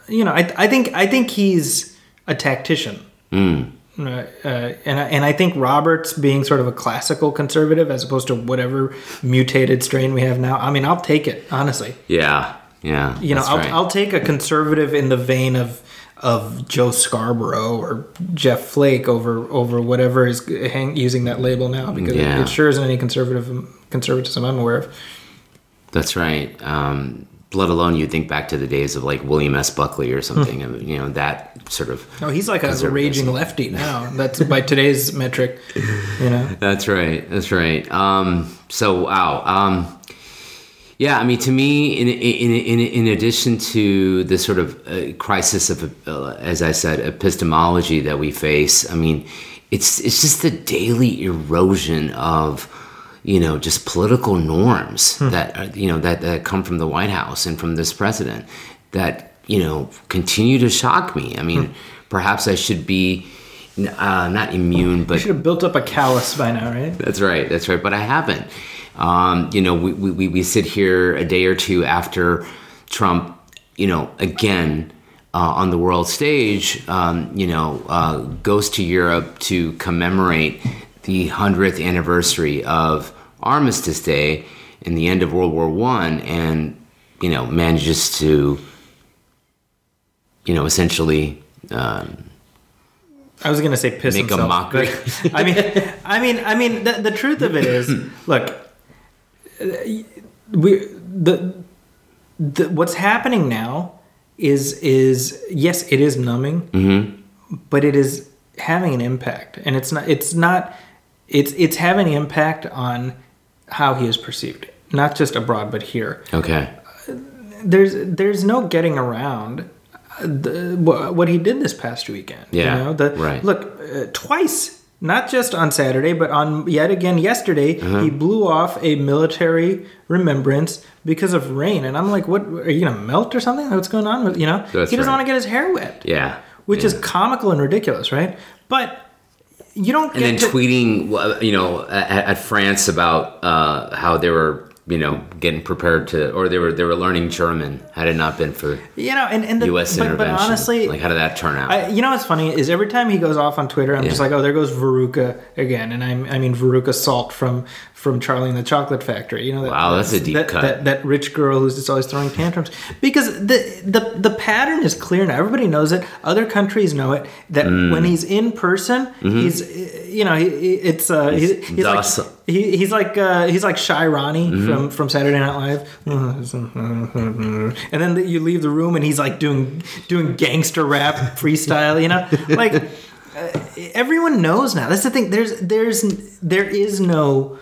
[SPEAKER 1] You know, I, I think I think he's a tactician.
[SPEAKER 2] Mm.
[SPEAKER 1] Uh, uh, and I, and I think Roberts being sort of a classical conservative as opposed to whatever mutated strain we have now. I mean, I'll take it honestly.
[SPEAKER 2] Yeah. Yeah.
[SPEAKER 1] You know, I'll,
[SPEAKER 2] right.
[SPEAKER 1] I'll take a conservative in the vein of of Joe Scarborough or Jeff Flake over over whatever is hang, using that label now because
[SPEAKER 2] Yeah.
[SPEAKER 1] it, it sure isn't any conservative conservatism I'm aware of.
[SPEAKER 2] That's right. Um, let alone you think back to the days of like William S. Buckley or something. And, you know that sort of.
[SPEAKER 1] No, he's like a raging lefty now. [laughs] That's by today's metric. You know,
[SPEAKER 2] That's right. That's right. Um, so wow. Um, yeah, I mean, to me, in in in, in addition to the sort of uh, crisis of, uh, as I said, epistemology that we face, I mean, it's it's just the daily erosion of, you know, just political norms that are, you know that that come from the White House and from this president that you know continue to shock me. I mean, perhaps I should be. Uh, not immune, but
[SPEAKER 1] you should have built up a callus by now, right?
[SPEAKER 2] that's right. That's right. But I haven't. Um, you know, we, we, we sit here a day or two after Trump, you know, again uh, on the world stage, um, you know, uh, goes to Europe to commemorate the 100th anniversary of Armistice Day and the end of World War One, and, you know, manages to, you know, essentially. Um,
[SPEAKER 1] I was gonna say piss
[SPEAKER 2] Make a
[SPEAKER 1] himself,
[SPEAKER 2] mockery.
[SPEAKER 1] I mean, [laughs] I mean, I mean, the, the truth of it is, [clears throat] look, we the, the what's happening now is is yes, it is numbing, but it is having an impact, and it's not it's not it's it's having an impact on how he is perceived, not just abroad but here
[SPEAKER 2] okay.
[SPEAKER 1] there's there's no getting around uh, the, what he did this past weekend.
[SPEAKER 2] Yeah,
[SPEAKER 1] you know? the,
[SPEAKER 2] right.
[SPEAKER 1] Look, uh, twice, not just on Saturday, but on yet again yesterday,
[SPEAKER 2] Uh-huh.
[SPEAKER 1] he blew off a military remembrance because of rain, and I'm like, what? Are you gonna melt or something? What's going on? with You know,
[SPEAKER 2] That's
[SPEAKER 1] he doesn't
[SPEAKER 2] right.
[SPEAKER 1] want to get his hair wet,
[SPEAKER 2] Yeah.
[SPEAKER 1] which
[SPEAKER 2] yeah.
[SPEAKER 1] is comical and ridiculous, right? But you don't
[SPEAKER 2] and then
[SPEAKER 1] to,
[SPEAKER 2] tweeting, you know, at, at France about uh, how they were, you know, getting prepared to, or they were they were learning German. Had it not been for
[SPEAKER 1] you know, and, and the,
[SPEAKER 2] U.S.
[SPEAKER 1] but, but
[SPEAKER 2] intervention,
[SPEAKER 1] honestly,
[SPEAKER 2] like how did that turn out?
[SPEAKER 1] I, you know what's funny is every time he goes off on Twitter, I'm just like, oh, there goes Veruca again, and I'm, I mean Veruca Salt from from Charlie and the Chocolate Factory. You know, that,
[SPEAKER 2] Wow, that's a deep
[SPEAKER 1] that,
[SPEAKER 2] cut.
[SPEAKER 1] That, that rich girl who's just always throwing tantrums because the the the pattern is clear now. Everybody knows it. Other countries know it. That
[SPEAKER 2] Mm.
[SPEAKER 1] when he's in person,
[SPEAKER 2] Mm-hmm.
[SPEAKER 1] he's you know he, it's uh, he's, he's like
[SPEAKER 2] docile.
[SPEAKER 1] he, he's like uh, he's like Shy Ronnie
[SPEAKER 2] Mm-hmm.
[SPEAKER 1] from from Saturday Night Live, [laughs] and then the, you leave the room and he's like doing doing gangster rap freestyle, you know, [laughs] like uh, everyone knows now. That's the thing. There's there's there is no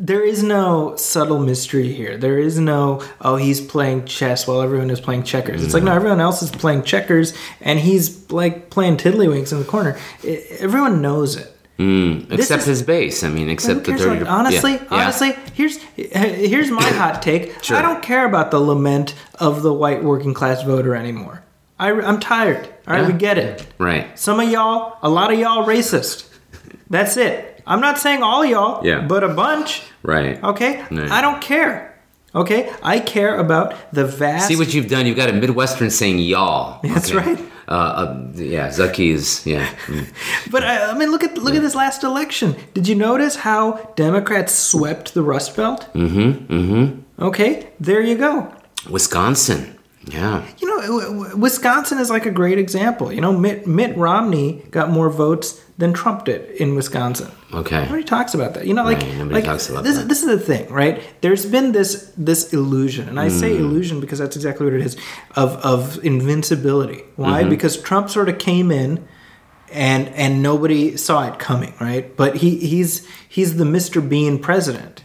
[SPEAKER 1] there is no subtle mystery here. There is no oh he's playing chess while everyone is playing checkers. It's like no everyone else is playing checkers and he's like playing tiddlywinks in the corner. I everyone knows it.
[SPEAKER 2] Mm, except
[SPEAKER 1] is-
[SPEAKER 2] his base. I mean, except the thirty.
[SPEAKER 1] about- honestly,
[SPEAKER 2] yeah, yeah.
[SPEAKER 1] honestly, here's here's my hot take.
[SPEAKER 2] Sure.
[SPEAKER 1] I don't care about the lament of the white working class voter anymore. I, I'm tired. All right,
[SPEAKER 2] Yeah.
[SPEAKER 1] we get it.
[SPEAKER 2] right.
[SPEAKER 1] Some of y'all, a lot of y'all, racist. That's it. I'm not saying all y'all,
[SPEAKER 2] Yeah.
[SPEAKER 1] but a bunch.
[SPEAKER 2] Right.
[SPEAKER 1] Okay,
[SPEAKER 2] Right.
[SPEAKER 1] I don't care. Okay, I care about the vast.
[SPEAKER 2] See what you've done. You've got a Midwestern saying "y'all." [laughs]
[SPEAKER 1] That's
[SPEAKER 2] Okay.
[SPEAKER 1] right.
[SPEAKER 2] Uh, uh, yeah, Zaki is yeah. mm. [laughs]
[SPEAKER 1] But I, I mean, look at look at this last election. Did you notice how Democrats swept the Rust Belt? Mm-hmm. Mm-hmm. Okay, there you go.
[SPEAKER 2] Wisconsin. Yeah.
[SPEAKER 1] You know, Wisconsin is like a great example. You know, Mitt, Mitt Romney got more votes than Trump did in Wisconsin.
[SPEAKER 2] Okay.
[SPEAKER 1] Nobody talks about that. You know, like,
[SPEAKER 2] Right, nobody
[SPEAKER 1] like
[SPEAKER 2] talks about
[SPEAKER 1] this.
[SPEAKER 2] that.
[SPEAKER 1] This is the thing, right? There's been this this illusion, and I say
[SPEAKER 2] Mm.
[SPEAKER 1] illusion because that's exactly what it is of of invincibility. Why?
[SPEAKER 2] Mm-hmm.
[SPEAKER 1] Because Trump sort of came in, and and nobody saw it coming, right? But he he's he's the Mr. Bean president.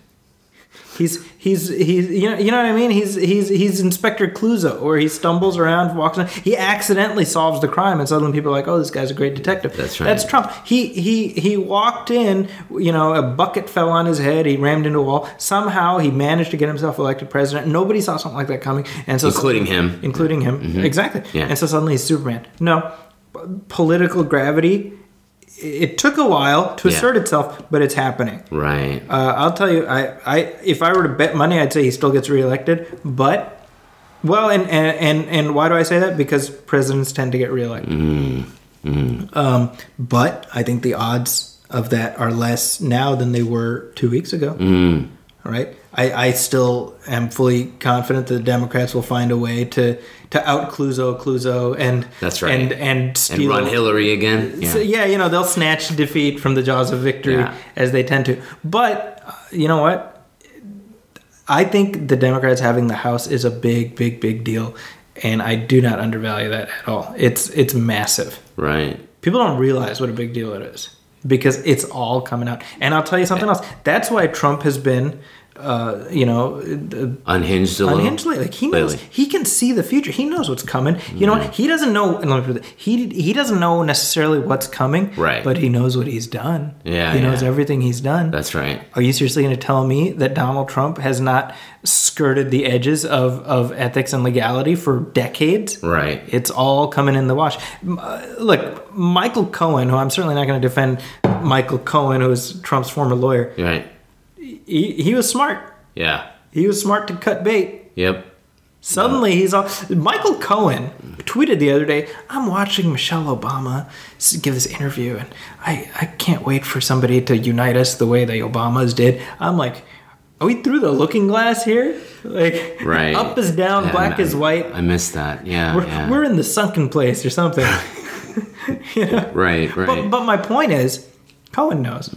[SPEAKER 1] He's he's he's you know you know what I mean. He's he's he's Inspector Clouseau, where he stumbles around, walks. On, he accidentally solves the crime, and suddenly people are like, "Oh, this guy's a great detective."
[SPEAKER 2] That's right.
[SPEAKER 1] That's Trump. He he he walked in. You know, a bucket fell on his head. He rammed into a wall. Somehow, he managed to get himself elected president. Nobody saw something like that coming, and so
[SPEAKER 2] Including him.
[SPEAKER 1] including him, mm-hmm. exactly.
[SPEAKER 2] Yeah.
[SPEAKER 1] And so suddenly he's Superman. No, political gravity. It took a while to
[SPEAKER 2] Yeah.
[SPEAKER 1] assert itself, but it's happening.
[SPEAKER 2] Right.
[SPEAKER 1] Uh, I'll tell you, I, I, if I were to bet money, I'd say he still gets reelected. But, well, and and and, and why do I say that? Because presidents tend to get reelected. Um, but I think the odds of that are less now than they were two weeks ago. All right. I, I still am fully confident that the Democrats will find a way to to out Clouseau, Clouseau, and
[SPEAKER 2] That's right.
[SPEAKER 1] and and
[SPEAKER 2] and run Hillary again. Yeah.
[SPEAKER 1] so, yeah, you know, they'll snatch defeat from the jaws of victory
[SPEAKER 2] Yeah.
[SPEAKER 1] as they tend to. But uh, you know what? I think the Democrats having the House is a big, big, big deal, and I do not undervalue that at all. It's it's massive.
[SPEAKER 2] Right.
[SPEAKER 1] People don't realize what a big deal it is because it's all coming out. And I'll tell you something else. That's why Trump has been, uh, you know, uh,
[SPEAKER 2] Unhinged a little.
[SPEAKER 1] unhinged. Like he knows
[SPEAKER 2] Lately.
[SPEAKER 1] he can see the future. He knows what's coming. You know what? He doesn't know. and let me put it- He he doesn't know necessarily what's coming.
[SPEAKER 2] Right.
[SPEAKER 1] But he knows what he's done.
[SPEAKER 2] Yeah,
[SPEAKER 1] He knows everything he's done.
[SPEAKER 2] That's right.
[SPEAKER 1] Are you seriously going to tell me that Donald Trump has not skirted the edges of, of ethics and legality for decades?
[SPEAKER 2] Right.
[SPEAKER 1] It's all coming in the wash. Uh, Look, Michael Cohen, who I'm certainly not going to defend Michael Cohen, who is Trump's former lawyer,
[SPEAKER 2] Right.
[SPEAKER 1] He, he was smart.
[SPEAKER 2] Yeah.
[SPEAKER 1] He was smart to cut bait.
[SPEAKER 2] Yep.
[SPEAKER 1] Suddenly he's all. Michael Cohen tweeted the other day, "I'm watching Michelle Obama give this interview, and I I can't wait for somebody to unite us the way the Obamas did." I'm like, "Are we through the looking glass here? Like,
[SPEAKER 2] Right.
[SPEAKER 1] up is down,
[SPEAKER 2] Yeah,
[SPEAKER 1] black
[SPEAKER 2] I-
[SPEAKER 1] is white.
[SPEAKER 2] I missed that. Yeah.
[SPEAKER 1] We're
[SPEAKER 2] yeah.
[SPEAKER 1] we're in the sunken place or something." [laughs] [laughs] you know?
[SPEAKER 2] right. Right.
[SPEAKER 1] But but my point is, Cohen knows.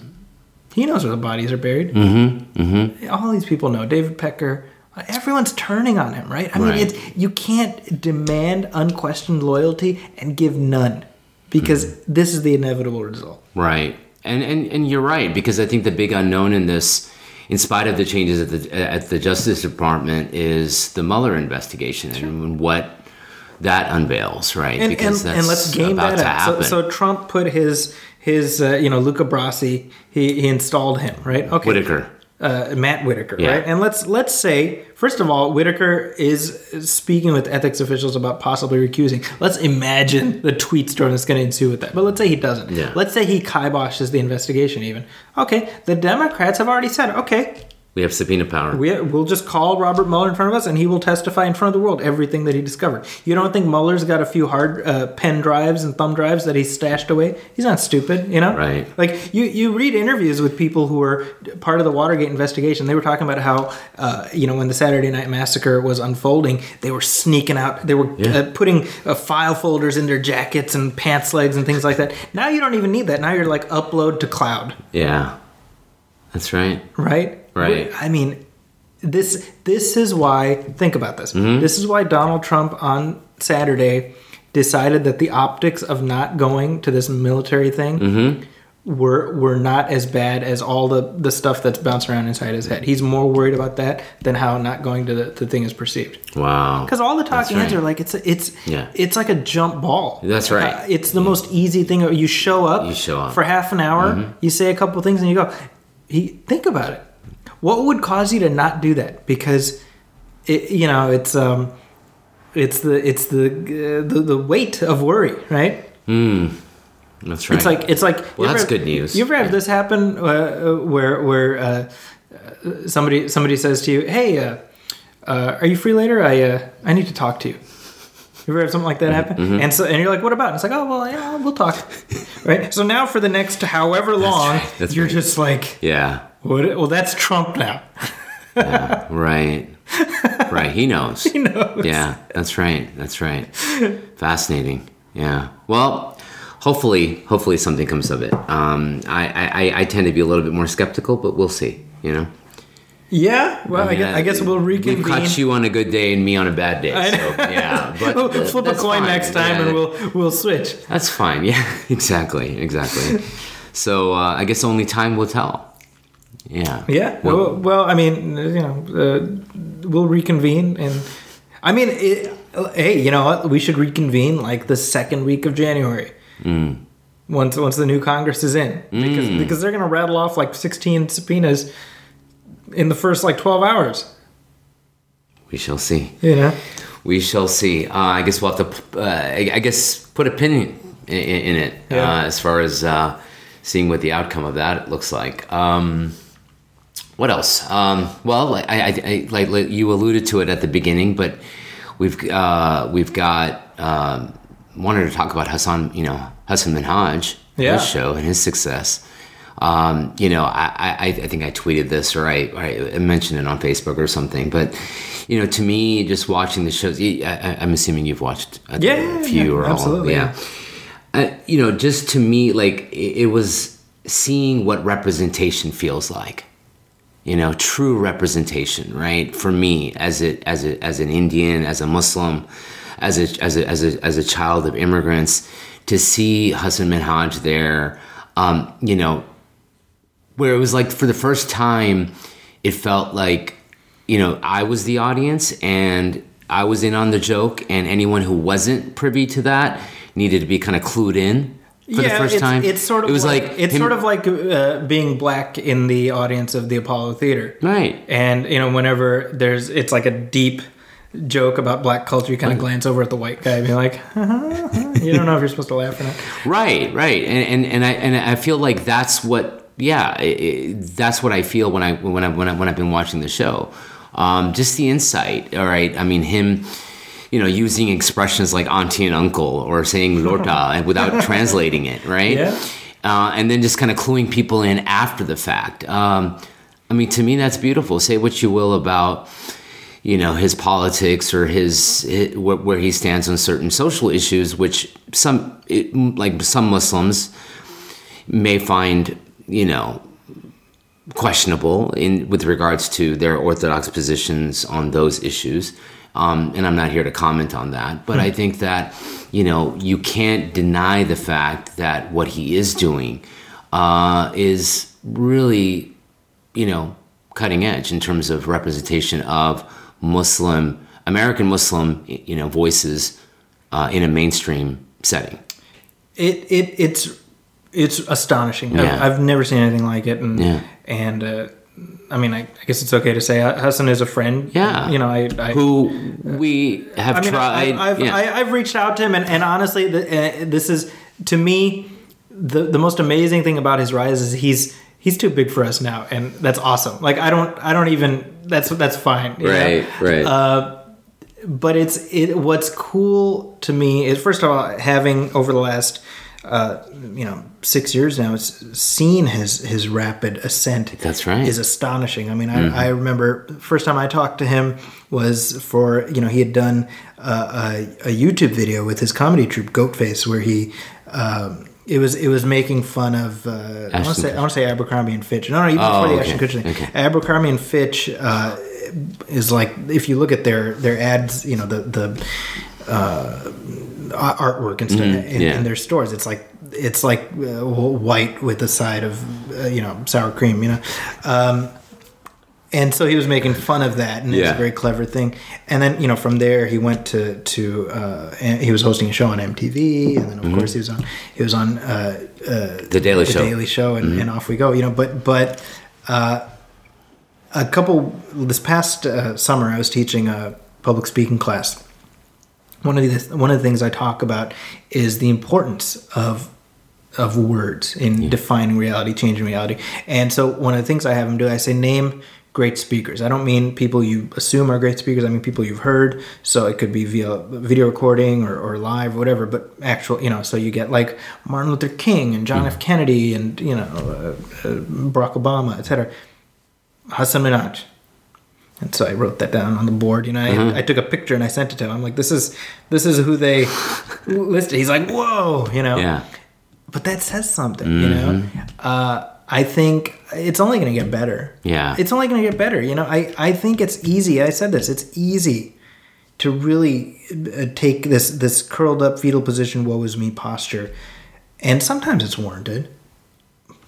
[SPEAKER 1] He knows where the bodies are buried. Mm-hmm. Mm-hmm. All these people know. David Pecker. Everyone's turning on him, right? I mean,
[SPEAKER 2] Right.
[SPEAKER 1] it's you can't demand unquestioned loyalty and give none, because this is the inevitable result.
[SPEAKER 2] Right. And, and and you're right because I think the big unknown in this, in spite of the changes at the at the Justice Department, is the Mueller investigation and what that unveils. Right.
[SPEAKER 1] And
[SPEAKER 2] because
[SPEAKER 1] and, and let's game
[SPEAKER 2] about
[SPEAKER 1] that
[SPEAKER 2] to
[SPEAKER 1] up. So, so Trump put his his uh, you know Luca Brasi. He he installed him, right? Okay.
[SPEAKER 2] Whitaker.
[SPEAKER 1] uh, Matt Whitaker,
[SPEAKER 2] Yeah.
[SPEAKER 1] right? And let's let's say first of all, Whitaker is speaking with ethics officials about possibly recusing. Let's imagine the tweet storm that's going to ensue with that. But let's say he doesn't.
[SPEAKER 2] Yeah.
[SPEAKER 1] Let's say he kiboshes the investigation. Even okay, the Democrats have already said okay.
[SPEAKER 2] We have subpoena power.
[SPEAKER 1] We, we'll just call Robert Mueller in front of us, and he will testify in front of the world everything that he discovered. You don't think Mueller's got a few hard uh, pen drives and thumb drives that he's stashed away? He's not stupid, you know.
[SPEAKER 2] Right.
[SPEAKER 1] Like you, you read interviews with people who were part of the Watergate investigation. They were talking about how, uh, you know, when the Saturday Night Massacre was unfolding, they were sneaking out. They were
[SPEAKER 2] Yeah.
[SPEAKER 1] uh, putting uh, file folders in their jackets and pants legs and things like that. Now you don't even need that. Now you're like upload to cloud
[SPEAKER 2] yeah. That's right.
[SPEAKER 1] right?
[SPEAKER 2] Right.
[SPEAKER 1] I mean, this this is why. Think about this.
[SPEAKER 2] Mm-hmm.
[SPEAKER 1] This is why Donald Trump on Saturday decided that the optics of not going to this military thing
[SPEAKER 2] Mm-hmm.
[SPEAKER 1] were were not as bad as all the the stuff that's bouncing around inside his head. He's more worried about that than how not going to the, the thing is perceived.
[SPEAKER 2] Wow.
[SPEAKER 1] Because all the talking heads
[SPEAKER 2] right.
[SPEAKER 1] are like it's a, it's
[SPEAKER 2] Yeah.
[SPEAKER 1] it's like a jump ball.
[SPEAKER 2] That's right.
[SPEAKER 1] Uh, it's the most easy thing. You show up.
[SPEAKER 2] You show up. Mm-hmm.
[SPEAKER 1] for half an hour. You say a couple things and you go. He think about it. What would cause you to not do that? Because it, you know it's um it's the it's the uh, the the weight of worry, right?
[SPEAKER 2] That's right.
[SPEAKER 1] It's like it's like.
[SPEAKER 2] Well,
[SPEAKER 1] you ever
[SPEAKER 2] that's good news.
[SPEAKER 1] You ever have
[SPEAKER 2] Yeah.
[SPEAKER 1] this happen uh, uh, where where uh, uh, somebody somebody says to you, "Hey, uh, uh, are you free later? I uh, I need to talk to you." You ever have something like that happen?
[SPEAKER 2] Mm-hmm.
[SPEAKER 1] And so and you're like, "What about?" And it's like, "Oh well, yeah, we'll talk." [laughs] right. So now for the next however long,
[SPEAKER 2] right. That's
[SPEAKER 1] you're
[SPEAKER 2] right.
[SPEAKER 1] just like,
[SPEAKER 2] yeah.
[SPEAKER 1] What, "Well, that's Trump now."
[SPEAKER 2] Yeah, right. Right. He knows. [laughs]
[SPEAKER 1] He knows.
[SPEAKER 2] Yeah, that's right. That's right. Fascinating. Yeah. Well, hopefully, hopefully something comes of it. Um, I, I, I tend to be a little bit more skeptical, but we'll see. You know.
[SPEAKER 1] Yeah. Well, I,
[SPEAKER 2] mean,
[SPEAKER 1] guess, I guess we'll reconvene.
[SPEAKER 2] We've caught you on a good day and me on a bad day. [laughs]
[SPEAKER 1] I
[SPEAKER 2] So yeah, [laughs] but
[SPEAKER 1] We'll
[SPEAKER 2] uh,
[SPEAKER 1] flip a coin
[SPEAKER 2] fine.
[SPEAKER 1] next time,
[SPEAKER 2] Yeah,
[SPEAKER 1] and we'll we'll switch.
[SPEAKER 2] That's fine. Yeah, exactly, exactly. so uh, I guess only time will tell. Yeah.
[SPEAKER 1] Yeah.
[SPEAKER 2] Well-
[SPEAKER 1] Well, I mean, you know, uh, we'll reconvene, and I mean, it, hey, you know what? We should reconvene like the second week of January.
[SPEAKER 2] Mm.
[SPEAKER 1] Once once the new Congress is in, because because they're gonna rattle off like sixteen subpoenas in the first like twelve hours.
[SPEAKER 2] We shall see.
[SPEAKER 1] Yeah.
[SPEAKER 2] We shall see. Uh, I guess we'll have to. Uh, I, guess put a pin in, in, in it
[SPEAKER 1] Yeah.
[SPEAKER 2] uh, as far as uh, seeing what the outcome of that looks like. Um, what else? Um, well, I, I, I, like, you alluded to it at the beginning, but we've uh, we've got um, wanted to talk about Hasan. You know, Hasan Minhaj,
[SPEAKER 1] Yeah.
[SPEAKER 2] his show and his success. Um, you know, I, I, I think I tweeted this or I, I mentioned it on Facebook or something, but you know, to me, just watching the shows, I, I'm assuming you've watched a
[SPEAKER 1] Yeah,
[SPEAKER 2] few
[SPEAKER 1] yeah,
[SPEAKER 2] or all,
[SPEAKER 1] absolutely,
[SPEAKER 2] yeah. Uh, you know, just to me, like it, it was seeing what representation feels like. You know, true representation, right? For me, as a as a as an Indian, as a Muslim, as a as a as a as a child of immigrants, to see Hasan Minhaj there, um, you know, where it was like for the first time, it felt like, you know, I was the audience and I was in on the joke, and anyone who wasn't privy to that needed to be kind of clued in for the first
[SPEAKER 1] it's,
[SPEAKER 2] time.
[SPEAKER 1] It's sort of
[SPEAKER 2] it was
[SPEAKER 1] like,
[SPEAKER 2] like,
[SPEAKER 1] it's
[SPEAKER 2] him-
[SPEAKER 1] sort of like uh, being black in the audience of the Apollo Theater.
[SPEAKER 2] right.
[SPEAKER 1] And you know, whenever there's, it's like a deep joke about black culture, you kind of glance over at the white guy and be like, [laughs] huh you don't know if you're supposed to laugh or not. [laughs]
[SPEAKER 2] Right, right, and and and I and I feel like that's what, yeah, i i that's what I feel when I when I when I when I've been watching the show, um, just the insight. All right, I mean him, you know, using expressions like auntie and uncle or saying lorta [laughs] and without translating it, right?
[SPEAKER 1] Yeah.
[SPEAKER 2] Uh, and then just kind of cluing people in after the fact. Um, I mean, to me, that's beautiful. Say what you will about you know his politics or his, his where, where he stands on certain social issues, which some it, like some Muslims may find you know questionable in with regards to their orthodox positions on those issues. Um, and I'm not here to comment on that, but I think that you know you can't deny the fact that what he is doing uh, is really you know cutting edge in terms of representation of Muslim American Muslim you know voices uh, in a mainstream setting.
[SPEAKER 1] It, it, it's, it's astonishing.
[SPEAKER 2] Yeah.
[SPEAKER 1] I've, I've never seen anything like it. And,
[SPEAKER 2] Yeah.
[SPEAKER 1] and, uh, I mean, I, I guess it's okay to say Hasan is a friend.
[SPEAKER 2] Yeah.
[SPEAKER 1] You know, I, I
[SPEAKER 2] Who we have
[SPEAKER 1] I mean,
[SPEAKER 2] tried.
[SPEAKER 1] I've, I've,
[SPEAKER 2] yeah.
[SPEAKER 1] I, I've reached out to him, and, and honestly, the, uh, this is to me the the most amazing thing about his rise is he's he's too big for us now, and that's awesome. Like I don't I don't even that's that's fine. you know?
[SPEAKER 2] right, right.
[SPEAKER 1] Uh, but it's it. What's cool to me is first of all having over the last. Uh, you know, six years now, it's seen his his rapid ascent.
[SPEAKER 2] That's right.
[SPEAKER 1] Is astonishing. I mean, I, I remember first time I talked to him was for you know he had done uh, a, a YouTube video with his comedy troupe Goatface where he um, it was it was making fun of uh, I want to say I want to say Abercrombie and Fitch. No, no, even
[SPEAKER 2] Oh,
[SPEAKER 1] before the
[SPEAKER 2] okay,
[SPEAKER 1] Ashton Kutcher thing.
[SPEAKER 2] okay.
[SPEAKER 1] Abercrombie and Fitch uh, is like if you look at their their ads, you know the the uh, artwork and stuff in,
[SPEAKER 2] Mm-hmm. yeah.
[SPEAKER 1] in their stores. It's like it's like uh, white with a side of uh, you know sour cream, you know. Um, and so he was making fun of that, and it was a very clever thing. And then you know from there he went to to uh, he was hosting a show on MTV, and then of course he was on he was on uh, uh,
[SPEAKER 2] Mm-hmm. the Daily
[SPEAKER 1] the
[SPEAKER 2] Show. Mm-hmm.
[SPEAKER 1] Daily Show, and, and off we go. You know, but but uh, a couple this past uh, summer, I was teaching a public speaking class. One of the one of the things I talk about is the importance of of words in defining reality, changing reality. And so one of the things I have them do, I say name great speakers. I don't mean people you assume are great speakers. I mean people you've heard. So it could be via video recording or, or live or whatever, but actual, you know, so you get like Martin Luther King and John F. Kennedy and, you know, uh, uh, Barack Obama, etc. Hasan Minhaj. And so I wrote that down on the board. You know, I, I took a picture and I sent it to him. I'm like, this is this is who they [laughs] listed. He's like, whoa, you know.
[SPEAKER 2] Yeah.
[SPEAKER 1] But that says something, you know. Uh, I think it's only going to get better.
[SPEAKER 2] Yeah.
[SPEAKER 1] It's only going to get better. You know, I, I think it's easy. I said this. It's easy to really uh, take this this curled up fetal position, woe is me posture, and sometimes it's warranted.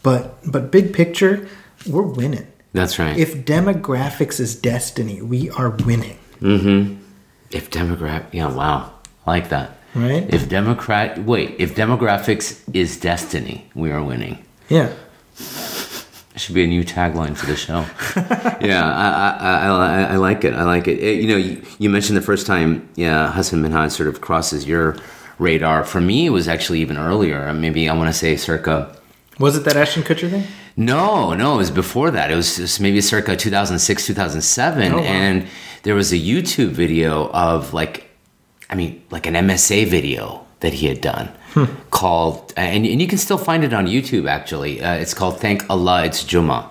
[SPEAKER 1] But but big picture, we're winning.
[SPEAKER 2] That's right.
[SPEAKER 1] If demographics is destiny, we are winning. Mm-hmm.
[SPEAKER 2] If demographic, yeah, wow, I like that.
[SPEAKER 1] Right?
[SPEAKER 2] If democrat, wait, if demographics is destiny, we are winning.
[SPEAKER 1] Yeah.
[SPEAKER 2] That should be a new tagline for the show. [laughs] yeah, I, I, I, I, like it. I like it. It- you know, you, you mentioned the first time, yeah, Hasan Minhaj sort of crosses your radar. For me, it was actually even earlier. Maybe I want to say circa.
[SPEAKER 1] Was it that Ashton Kutcher thing?
[SPEAKER 2] No, no, it was before that. It was just maybe circa 2006, 2007.
[SPEAKER 1] Oh, wow.
[SPEAKER 2] And there was a YouTube video of like, I mean, like an MSA video that he had done
[SPEAKER 1] Hmm.
[SPEAKER 2] called, and, and you can still find it on YouTube actually. Uh, it's called Thank Allah It's Jummah.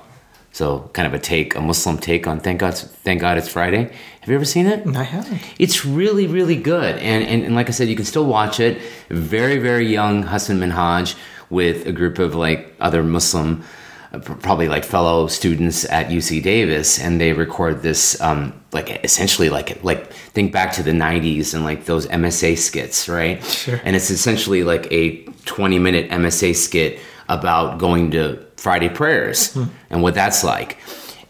[SPEAKER 2] So kind of a take, a Muslim take on Thank God, Thank God It's Friday. Have you ever seen it?
[SPEAKER 1] I haven't.
[SPEAKER 2] It's really, really good. And, and, and like I said, you can still watch it. Very, very young Hasan Minhaj with a group of like other Muslim, uh, probably like fellow students at UC Davis. And they record this, um, like essentially like, like think back to the 90s and like those MSA skits, right?
[SPEAKER 1] Sure.
[SPEAKER 2] And it's essentially like a 20 minute MSA skit about going to Friday prayers and what that's like.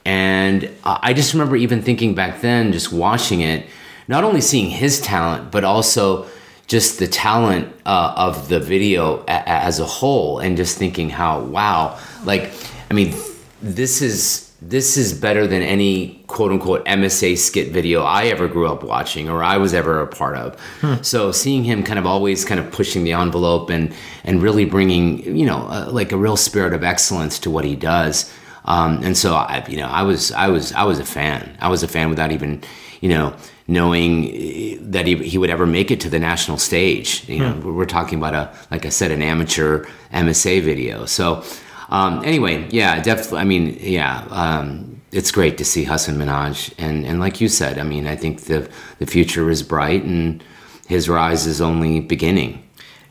[SPEAKER 2] And I just remember even thinking back then, just watching it, not only seeing his talent, but also just the talent uh, of the video a- as a whole, and just thinking how wow, like I mean, this is this is better than any quote unquote MSA skit video I ever grew up watching or I was ever a part of. So seeing him kind of always kind of pushing the envelope and and really bringing you know uh, like a real spirit of excellence to what he does. Um, and so I, you know, I was, I was, I was a fan. I was a fan without even, you know, knowing eh, that he, he would ever make it to the national stage. You know, we're talking about a, like I said, an amateur MSA video. So, um, anyway, yeah, definitely. I mean, yeah, um, it's great to see Hasan Minhaj, and and like you said, I mean, I think the the future is bright, and his rise is only beginning.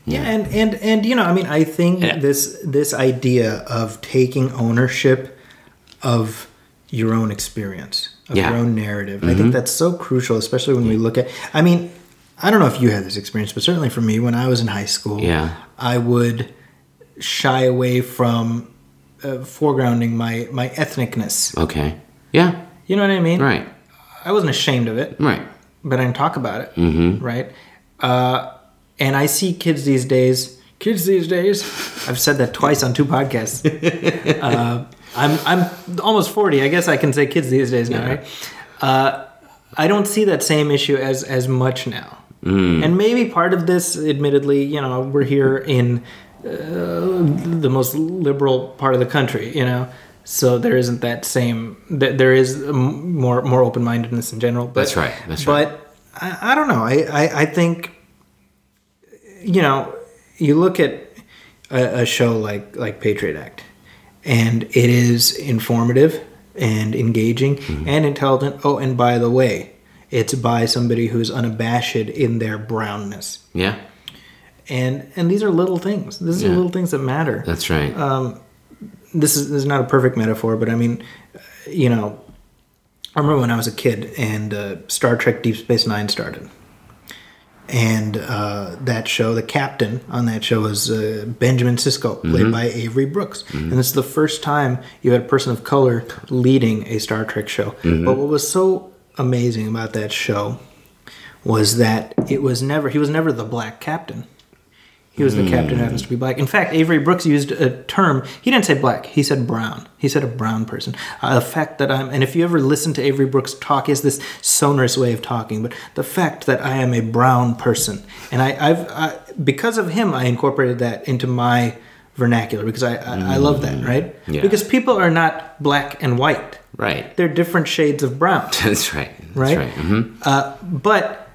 [SPEAKER 1] Yeah, and and and you know, I mean, I think
[SPEAKER 2] Yeah.
[SPEAKER 1] this this idea of taking ownership of your own experience, of
[SPEAKER 2] Yeah. Mm-hmm.
[SPEAKER 1] your own narrative, I think that's so crucial, especially when we look at. I mean, I don't know if you had this experience, but certainly for me, when I was in high school,
[SPEAKER 2] Yeah.
[SPEAKER 1] I would shy away from uh, foregrounding my my ethnicness.
[SPEAKER 2] Okay. Yeah.
[SPEAKER 1] You know what I mean?
[SPEAKER 2] Right.
[SPEAKER 1] I wasn't ashamed of it.
[SPEAKER 2] Right.
[SPEAKER 1] but I didn't talk about it. Mm-hmm. Right? Uh, and I see kids these days. Kids these days. I've said that twice on two podcasts. [laughs] uh, I'm I'm almost forty. I guess I can say kids these days now, right? Uh, I don't see that same issue as as much now. And maybe part of this, admittedly, you know, we're here in uh, the most liberal part of the country, you know. So there isn't that same. th- There is more more open mindedness in general. But,
[SPEAKER 2] That's right, that's right.
[SPEAKER 1] But I, I don't know. I, I I think you know you look at a, a show like like Patriot Act, and it is informative and engaging
[SPEAKER 2] Mm-hmm.
[SPEAKER 1] and intelligent. Oh, and by the way, it's by somebody who's unabashed in their brownness.
[SPEAKER 2] Yeah.
[SPEAKER 1] And and these are little things. These are little things that matter
[SPEAKER 2] That's right.
[SPEAKER 1] this is this is not a perfect metaphor, but I mean, you know, I remember when I was a kid and uh, Star Trek Deep Space Nine started, and uh, that show, the captain on that show was uh, Benjamin Sisko, played by Avery Brooks, and this is the first time you had a person of color leading a Star Trek show. But what was so amazing about that show was that it was never he was never the black captain. He was the captain who happens to be black. In fact, Avery Brooks used a term. He didn't say black. He said brown. He said a brown person. Uh, the fact that I'm, and if you ever listen to Avery Brooks talk, he has this sonorous way of talking. But the fact that I am a brown person, and I, I've, I, because of him, I incorporated that into my vernacular because I, I, I love that, right?
[SPEAKER 2] Yeah.
[SPEAKER 1] Because people are not black and white.
[SPEAKER 2] right.
[SPEAKER 1] They're different shades of brown [laughs]
[SPEAKER 2] That's right. That's
[SPEAKER 1] right?
[SPEAKER 2] right. hmm
[SPEAKER 1] Uh, but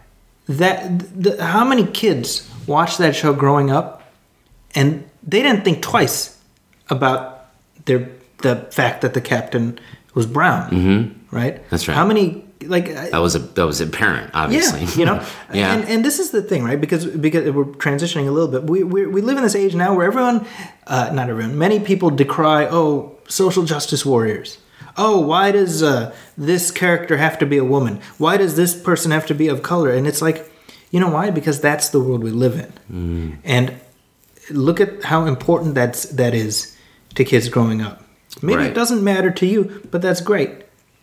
[SPEAKER 1] that the, how many kids watched that show growing up, and they didn't think twice about their the fact that the captain was brown,
[SPEAKER 2] Right. That's right.
[SPEAKER 1] How many like
[SPEAKER 2] that was a that was apparent, obviously.
[SPEAKER 1] Yeah, you know. [laughs] yeah. And, and this is the thing, right? Because because we're transitioning a little bit. We we, we live in this age now where everyone, uh, not everyone, many people decry oh social justice warriors. Oh, why does uh, this character have to be a woman? Why does this person have to be of color? And it's like, you know why? Because that's the world we live in. Mm. And look at how important that's that is to kids growing up. Maybe right. it doesn't matter to you, but that's great.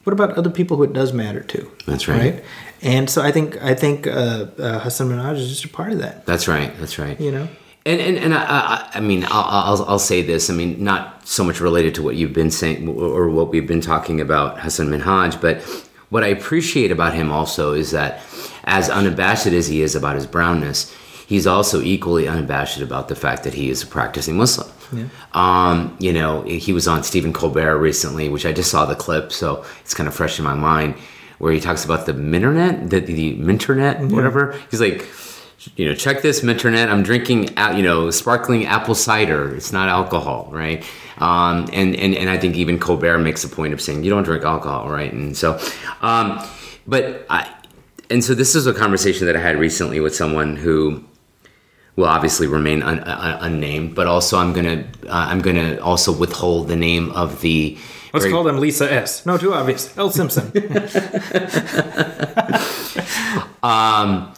[SPEAKER 1] What about other people who it does matter to?
[SPEAKER 2] That's right. right?
[SPEAKER 1] And so I think I think uh, uh, Hasan Minhaj is just a part of that.
[SPEAKER 2] That's right. That's right.
[SPEAKER 1] You know.
[SPEAKER 2] And and, and I, I, I mean I'll, I'll, I'll say this I mean not so much related to what you've been saying or what we've been talking about Hasan Minhaj but what I appreciate about him also is that as unabashed as he is about his brownness he's also equally unabashed about the fact that he is a practicing Muslim. Yeah. Um, you know, he was on Stephen Colbert recently, which I just saw the clip, so it's kind of fresh in my mind, where he talks about the minternet, the, the yeah. whatever. He's like, you know, check this minternet. I'm drinking, you know, sparkling apple cider. It's not alcohol, right? Um, and, and, and I think even Colbert makes a point of saying you don't drink alcohol, right? And so, um, but I, and so this is a conversation that I had recently with someone who will obviously remain un, un, unnamed, but also I'm gonna uh, I'm gonna also withhold the name of the.
[SPEAKER 1] Let's very, call them Lisa S. No, too obvious. L. Simpson. [laughs]
[SPEAKER 2] um,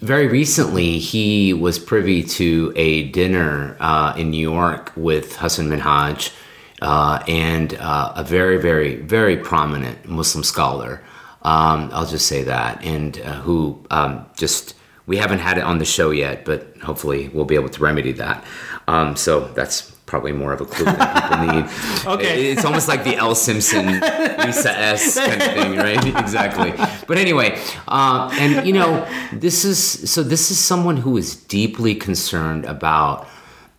[SPEAKER 2] very recently, he was privy to a dinner uh, in New York with Hasan Minhaj uh, and uh, a very, very, very prominent Muslim scholar. Um, I'll just say that, and uh, who um, just we haven't had it on the show yet, but hopefully we'll be able to remedy that. Um, so that's probably more of a clue that people [laughs] need. okay. It's almost like the L. Simpson Lisa S kind of thing, right? [laughs] exactly. But anyway, uh, and you know, this is so this is someone who is deeply concerned about,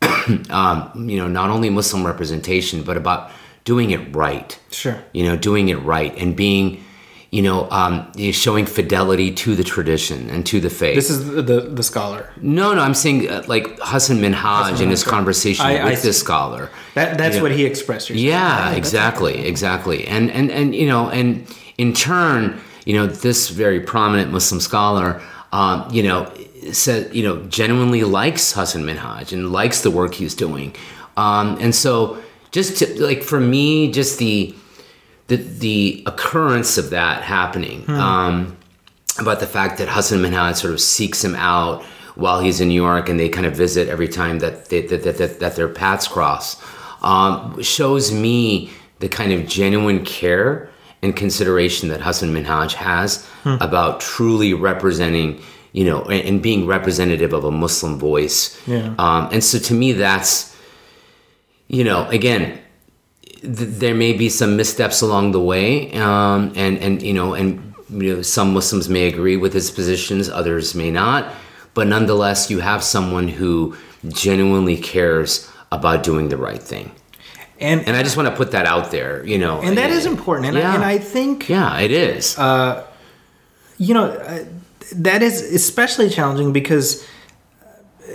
[SPEAKER 2] [clears throat] um, you know, not only Muslim representation, but about doing it right.
[SPEAKER 1] Sure.
[SPEAKER 2] You know, doing it right and being you know, um, showing fidelity to the tradition and to the faith.
[SPEAKER 1] This is the the, the scholar.
[SPEAKER 2] No, no, I'm saying uh, like Hasan Minhaj in his conversation I, with I this scholar.
[SPEAKER 1] That that's you know, what he expressed.
[SPEAKER 2] Yeah, exactly, exactly, and and and you know, and in turn, you know, this very prominent Muslim scholar, um, you know, said you know genuinely likes Hasan Minhaj and likes the work he's doing, um, and so just to, like for me, just the the the occurrence of that happening. Hmm. Um, about the fact that Hasan Minhaj sort of seeks him out while he's in New York, and they kind of visit every time that they, that, that, that, that, their paths cross, um, shows me the kind of genuine care and consideration that Hasan Minhaj has hmm. about truly representing, you know, and, and, being representative of a Muslim voice.
[SPEAKER 1] Yeah.
[SPEAKER 2] Um, and so to me, that's, you know, again, there may be some missteps along the way, um, and and you know, and you know, some Muslims may agree with his positions, others may not. But nonetheless, you have someone who genuinely cares about doing the right thing. And, and I just want to put that out there, you know.
[SPEAKER 1] And that is important. And, yeah. I, and I think.
[SPEAKER 2] Yeah, it is.
[SPEAKER 1] Uh, you know, uh, that is especially challenging because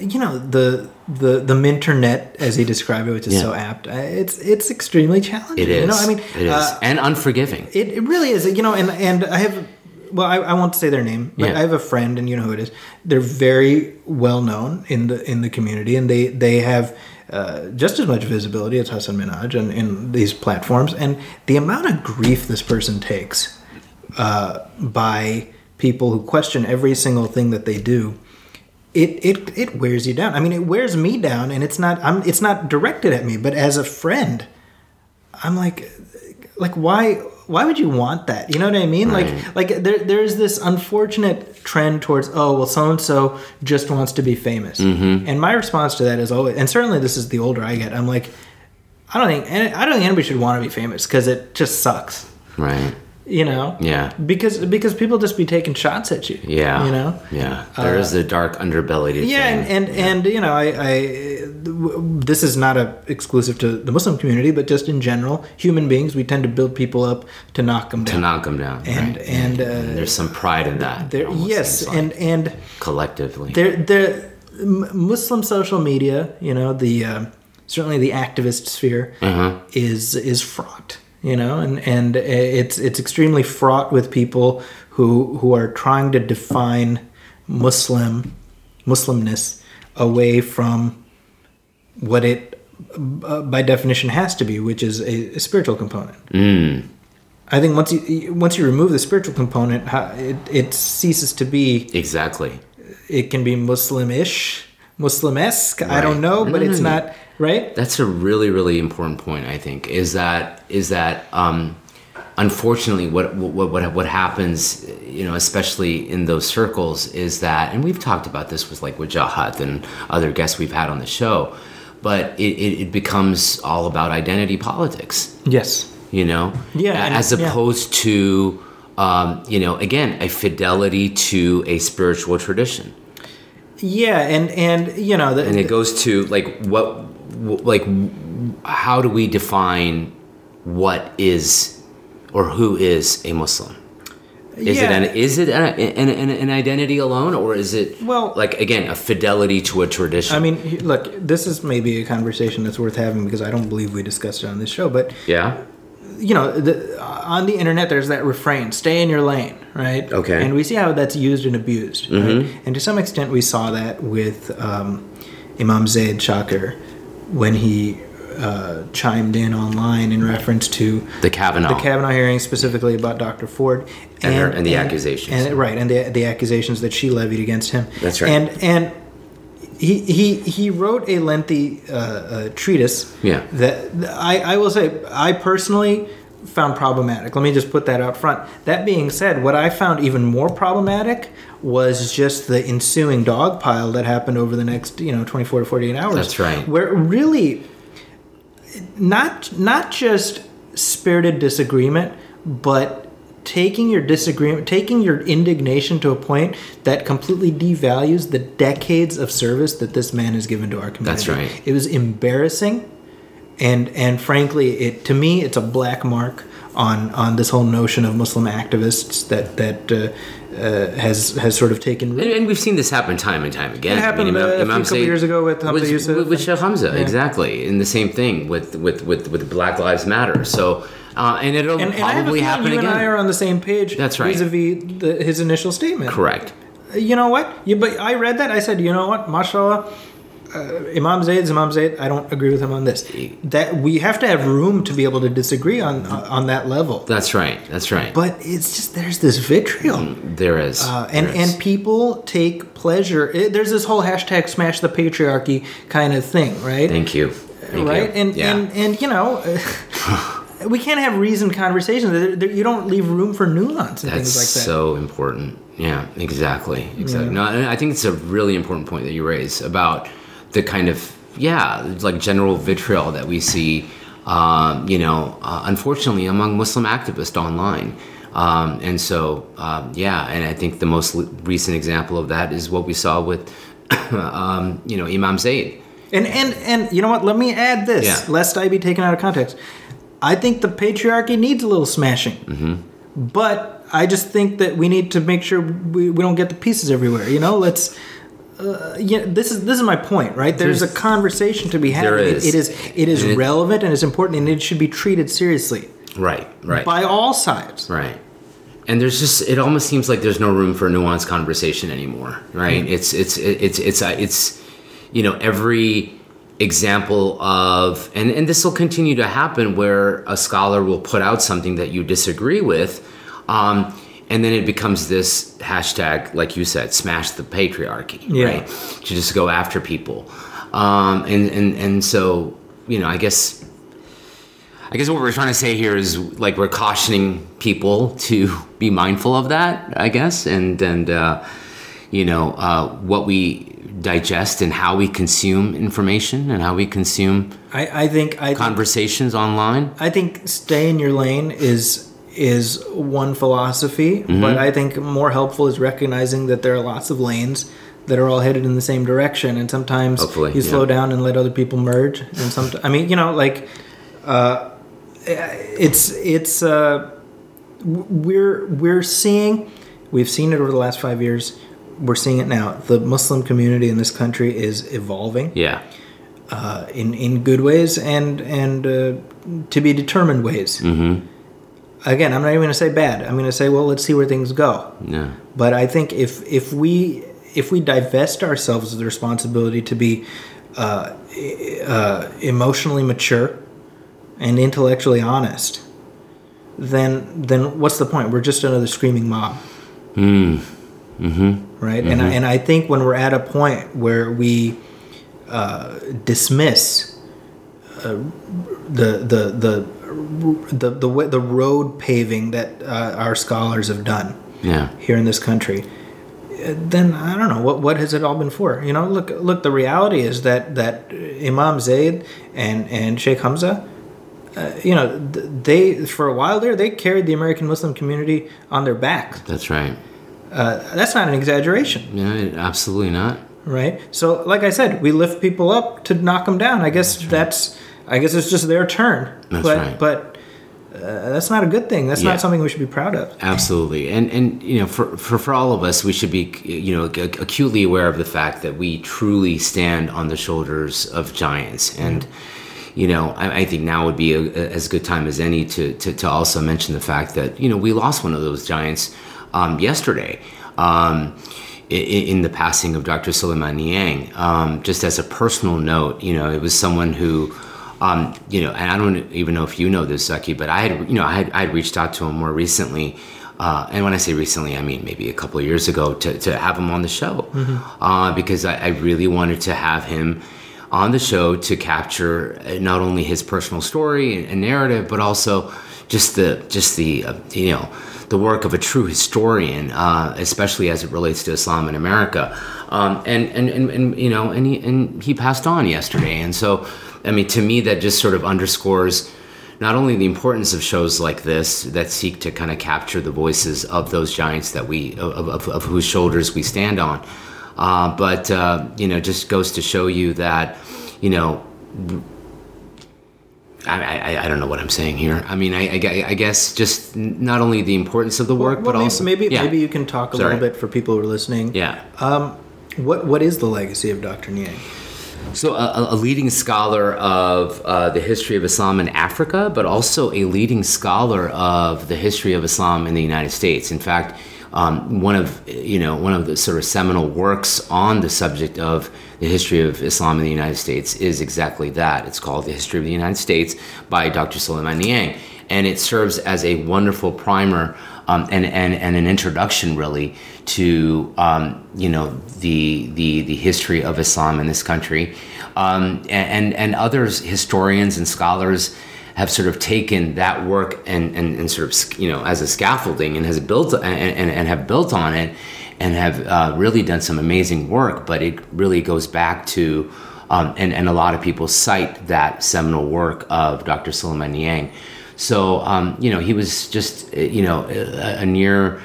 [SPEAKER 1] you know the the the minternet as he described it, which is yeah. so apt. Uh, it's it's extremely challenging.
[SPEAKER 2] It is.
[SPEAKER 1] You know, I
[SPEAKER 2] mean, it is, uh, and unforgiving.
[SPEAKER 1] It, it really is. You know, and and I have. Well, I, I won't say their name, but yeah. I have a friend, and you know who it is. They're very well known in the in the community, and they they have uh, just as much visibility as Hasan Minhaj and in these platforms. And the amount of grief this person takes uh, by people who question every single thing that they do it, it it wears you down. I mean, it wears me down, and it's not I'm it's not directed at me, but as a friend, I'm like, like why why would you want that? You know what I mean? Right. Like like there there's this unfortunate trend towards oh well so and so just wants to be famous, mm-hmm. and my response to that is always and certainly this is the older I get, I'm like, I don't think I don't think anybody should want to be famous because it just sucks.
[SPEAKER 2] Right
[SPEAKER 1] you know?
[SPEAKER 2] Yeah.
[SPEAKER 1] Because because people just be taking shots at you.
[SPEAKER 2] Yeah.
[SPEAKER 1] You know?
[SPEAKER 2] Yeah. There uh, is the dark underbelly to
[SPEAKER 1] yeah and and, yeah. and you know I, I this is not a exclusive to the muslim community but just in general human beings we tend to build people up to knock them down.
[SPEAKER 2] to knock them down
[SPEAKER 1] and
[SPEAKER 2] right.
[SPEAKER 1] and, uh,
[SPEAKER 2] and, there's some pride in that
[SPEAKER 1] there yes like, and and
[SPEAKER 2] collectively.
[SPEAKER 1] there there muslim social media you know the uh, certainly the activist sphere uh-huh. is is fraught you know, and and it's it's extremely fraught with people who who are trying to define Muslim Muslimness away from what it uh, by definition has to be, which is a, a spiritual component.
[SPEAKER 2] Mm.
[SPEAKER 1] I think once you once you remove the spiritual component, it, it ceases to be
[SPEAKER 2] exactly.
[SPEAKER 1] It can be Muslim-ish, Muslim-esque. Right. I don't know, but it's not right.
[SPEAKER 2] That's a really really important point. I think is that is that um, unfortunately what what what what happens, you know, especially in those circles, is that, and we've talked about this with like Wajahat and other guests we've had on the show, but it, it, it becomes all about identity politics.
[SPEAKER 1] Yes
[SPEAKER 2] you know
[SPEAKER 1] yeah
[SPEAKER 2] as opposed yeah. to um, you know again a fidelity to a spiritual tradition
[SPEAKER 1] yeah and and you know
[SPEAKER 2] the, and it goes to like what like how do we define what is or who is a muslim is yeah. it an is it an, an, an, identity alone, or is it
[SPEAKER 1] well
[SPEAKER 2] like again a fidelity to a tradition?
[SPEAKER 1] I mean, look, this is maybe a conversation that's worth having because I don't believe we discussed it on this show. But
[SPEAKER 2] yeah,
[SPEAKER 1] you know, the, on the internet, there's that refrain: "Stay in your lane," right?
[SPEAKER 2] Okay.
[SPEAKER 1] And we see how that's used and abused, mm-hmm. right? And to some extent, we saw that with um, Imam Zaid Shakir when he uh, chimed in online in reference to
[SPEAKER 2] the Kavanaugh,
[SPEAKER 1] the Kavanaugh hearing, specifically about Dr. Ford
[SPEAKER 2] and, and, her, and the and, accusations,
[SPEAKER 1] and, right, and the the accusations that she levied against him.
[SPEAKER 2] That's right.
[SPEAKER 1] And and he he he wrote a lengthy uh, uh, treatise.
[SPEAKER 2] Yeah.
[SPEAKER 1] That I I will say I personally found problematic. Let me just put that out front. That being said, what I found even more problematic was just the ensuing dog pile that happened over the next you know 24 to 48 hours.
[SPEAKER 2] That's right.
[SPEAKER 1] Where really not not just spirited disagreement, but taking your disagreement, taking your indignation to a point that completely devalues the decades of service that this man has given to our community.
[SPEAKER 2] That's right.
[SPEAKER 1] It was embarrassing, and and frankly, it to me, it's a black mark on on this whole notion of Muslim activists that that. Uh, uh, has has sort of taken
[SPEAKER 2] root. And, and, we've seen this happen time and time again.
[SPEAKER 1] It happened I mean, Imam, uh, Imam a couple years ago with Hamza
[SPEAKER 2] with,
[SPEAKER 1] Yusuf.
[SPEAKER 2] With, with Sheikh Hamza, yeah. exactly. And the same thing with, with, with, with Black Lives Matter. So uh, and it'll and, probably and happen
[SPEAKER 1] you
[SPEAKER 2] again.
[SPEAKER 1] and I are on the same page.
[SPEAKER 2] That's right.
[SPEAKER 1] Vis-a-vis the, his initial statement.
[SPEAKER 2] Correct.
[SPEAKER 1] You know what? You, but I read that. I said, you know what? Mashallah. Uh, Imam Zaid's Imam Zaid. I don't agree with him on this. That we have to have room to be able to disagree on uh, on that level.
[SPEAKER 2] That's right. That's right.
[SPEAKER 1] But it's just there's this vitriol.
[SPEAKER 2] Mm, there is.
[SPEAKER 1] Uh, and
[SPEAKER 2] there
[SPEAKER 1] is. and people take pleasure. It, there's this whole hashtag smash the patriarchy kind of thing, right?
[SPEAKER 2] Thank you. Thank
[SPEAKER 1] right.
[SPEAKER 2] You.
[SPEAKER 1] And,
[SPEAKER 2] yeah.
[SPEAKER 1] and and you know. [laughs] [laughs] we can't have reasoned conversations. You don't leave room for nuance and
[SPEAKER 2] That's
[SPEAKER 1] things like that.
[SPEAKER 2] so important. Yeah, exactly. Exactly. Yeah. No, I think it's a really important point that you raise about the kind of yeah, like general vitriol that we see. Um, you know, uh, unfortunately, among Muslim activists online. Um, and so, um, yeah, and I think the most recent example of that is what we saw with, [coughs] um, you know, Imam Zaid.
[SPEAKER 1] And and and you know what? Let me add this,
[SPEAKER 2] yeah.
[SPEAKER 1] lest I be taken out of context. I think the patriarchy needs a little smashing.
[SPEAKER 2] Mm-hmm.
[SPEAKER 1] But I just think that we need to make sure we, we don't get the pieces everywhere. You know, let's. Uh, yeah, this is this is my point, right? There's, There's a conversation to be had.
[SPEAKER 2] There is.
[SPEAKER 1] It, it is it is relevant and it's important, and it should be treated seriously.
[SPEAKER 2] Right, right.
[SPEAKER 1] By all sides.
[SPEAKER 2] Right. And there's just it almost seems like there's no room for nuanced conversation anymore, right? Mm. It's it's it's it's it's, it's you know every example of and, and this will continue to happen where a scholar will put out something that you disagree with um, and then it becomes this hashtag like you said smash the patriarchy
[SPEAKER 1] yeah.
[SPEAKER 2] right to just go after people um, and, and and so you know i guess i guess what we're trying to say here is like we're cautioning people to be mindful of that i guess and and uh, you know uh, what we digest and how we consume information and how we consume
[SPEAKER 1] I, I think I
[SPEAKER 2] conversations
[SPEAKER 1] think,
[SPEAKER 2] online.
[SPEAKER 1] I think stay in your lane is is one philosophy, mm-hmm. but I think more helpful is recognizing that there are lots of lanes that are all headed in the same direction, and sometimes
[SPEAKER 2] Hopefully,
[SPEAKER 1] you slow
[SPEAKER 2] yeah.
[SPEAKER 1] down and let other people merge. And some, I mean, you know, like uh, it's it's uh, we're we're seeing we've seen it over the last five years we're seeing it now. The Muslim community in this country is evolving.
[SPEAKER 2] Yeah.
[SPEAKER 1] uh, in in good ways and and uh, to be determined ways.
[SPEAKER 2] Mm-hmm.
[SPEAKER 1] Again, I'm not even going to say bad. I'm going to say, well, let's see where things go.
[SPEAKER 2] Yeah.
[SPEAKER 1] But I think if if we if we divest ourselves of the responsibility to be uh, uh, emotionally mature and intellectually honest, then then what's the point? We're just another screaming mob,
[SPEAKER 2] Mm. Mm-hmm.
[SPEAKER 1] right? And I, and I think when we're at a point where we uh, dismiss uh, the the the the the, way, the road paving that uh, our scholars have done
[SPEAKER 2] Yeah.
[SPEAKER 1] here in this country, then I don't know what what has it all been for. You know, look look. The reality is that that Imam Zaid and and Sheikh Hamza, uh, you know, they for a while there they carried the American Muslim community on their back.
[SPEAKER 2] That's right.
[SPEAKER 1] Uh, that's not an exaggeration,
[SPEAKER 2] Yeah, absolutely not.
[SPEAKER 1] right? So, like I said, we lift people up to knock them down. I guess that's I guess it's just their turn.
[SPEAKER 2] That's
[SPEAKER 1] but
[SPEAKER 2] right.
[SPEAKER 1] but uh, that's not a good thing. That's
[SPEAKER 2] Yeah.
[SPEAKER 1] not something we should be proud of.
[SPEAKER 2] Absolutely, and and you know, for, for for all of us, we should be you know acutely aware of the fact that we truly stand on the shoulders of giants, and you know, I, I think now would be a, a, as good time as any to, to to also mention the fact that you know we lost one of those giants um, yesterday. Um, i- i- in the passing of Dr. Sulayman Nyang, um, just as a personal note, you know, it was someone who, um, you know, and I don't even know if you know this, Zaki, but I had, you know, I had, I had reached out to him more recently. Uh, and when I say recently, I mean maybe a couple of years ago to, to have him on the show uh, because I, I really wanted to have him on the show to capture not only his personal story and, and narrative, but also just the just the uh, you know the work of a true historian, uh, especially as it relates to Islam in America. Um, and, and, and and you know, and he and he passed on yesterday, and so I mean, to me, that just sort of underscores not only the importance of shows like this that seek to kind of capture the voices of those giants that we of, of, of whose shoulders we stand on, uh, but uh, you know, just goes to show you that you know. I, I, I don't know what I'm saying here. I mean, I, I, I guess just not only the importance of the work,
[SPEAKER 1] Well,
[SPEAKER 2] but
[SPEAKER 1] maybe,
[SPEAKER 2] also
[SPEAKER 1] maybe
[SPEAKER 2] yeah.
[SPEAKER 1] maybe you can talk a
[SPEAKER 2] Sorry.
[SPEAKER 1] little bit for people who are listening.
[SPEAKER 2] yeah.
[SPEAKER 1] Um, what what is the legacy of Dr. Nyang?
[SPEAKER 2] So, a, a leading scholar of uh, the history of Islam in Africa, but also a leading scholar of the history of Islam in the United States. In fact, um, one of you know one of the sort of seminal works on the subject of the history of Islam in the United States is exactly that. It's called The History of the United States by Dr. Sulayman Nyang, and it serves as a wonderful primer um, and, and, and an introduction really to um, you know the, the the history of Islam in this country, um, and and others historians and scholars have sort of taken that work and, and, and sort of you know as a scaffolding and has built and, and, and have built on it and have uh, really done some amazing work. But it really goes back to um, and and a lot of people cite that seminal work of Dr. Sulayman Nyang So um, you know he was just uh, you know a, a near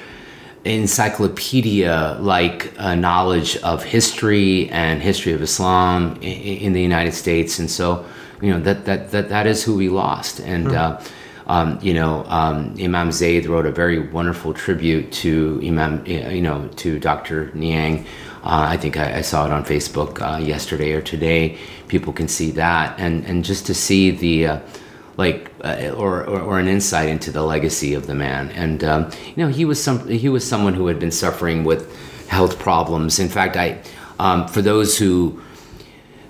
[SPEAKER 2] encyclopedia like uh, knowledge of history and history of Islam in, in the United States, and so you know that that that, that is who we lost. And uh, um, you know um, Imam Zaid wrote a very wonderful tribute to Imam you know to Dr. Nyang. Uh, I think I, I saw it on Facebook uh, yesterday or today. People can see that, and and just to see the uh, like uh, or, or or an insight into the legacy of the man and um, you know he was some he was someone who had been suffering with health problems in fact i um, for those who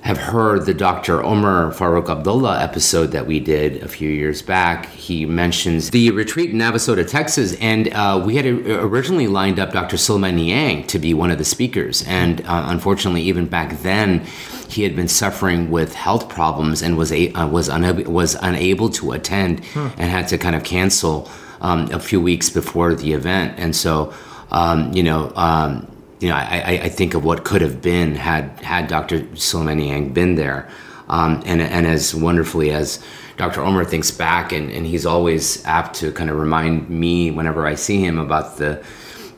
[SPEAKER 2] have heard the Dr. Umar Faruq Abd-Allah episode that we did a few years back. He mentions the retreat in Navasota, Texas, and uh, we had originally lined up Dr. Sulayman Nyang to be one of the speakers. And uh, unfortunately, even back then, he had been suffering with health problems and was a, uh, was unable was unable to attend and had to kind of cancel um, a few weeks before the event. And so, um, you know. Um, you know, I, I, think of what could have been had had Dr. Sulayman Nyang been there, um, and and as wonderfully as Dr. Omar thinks back, and, and he's always apt to kind of remind me whenever I see him about the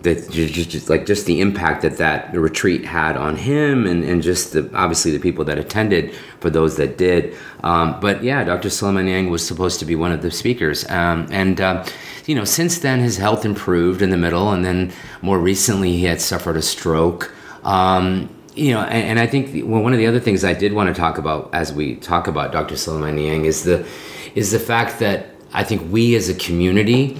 [SPEAKER 2] the just, just like just the impact that that retreat had on him, and, and just the obviously the people that attended for those that did. Um, but yeah, Dr. Sulayman Nyang was supposed to be one of the speakers, um, and. Uh, you know, since then his health improved in the middle, and then more recently he had suffered a stroke. Um, you know, and, and I think one of the other things I did want to talk about as we talk about Dr. Sulayman Nyang is the is the fact that I think we as a community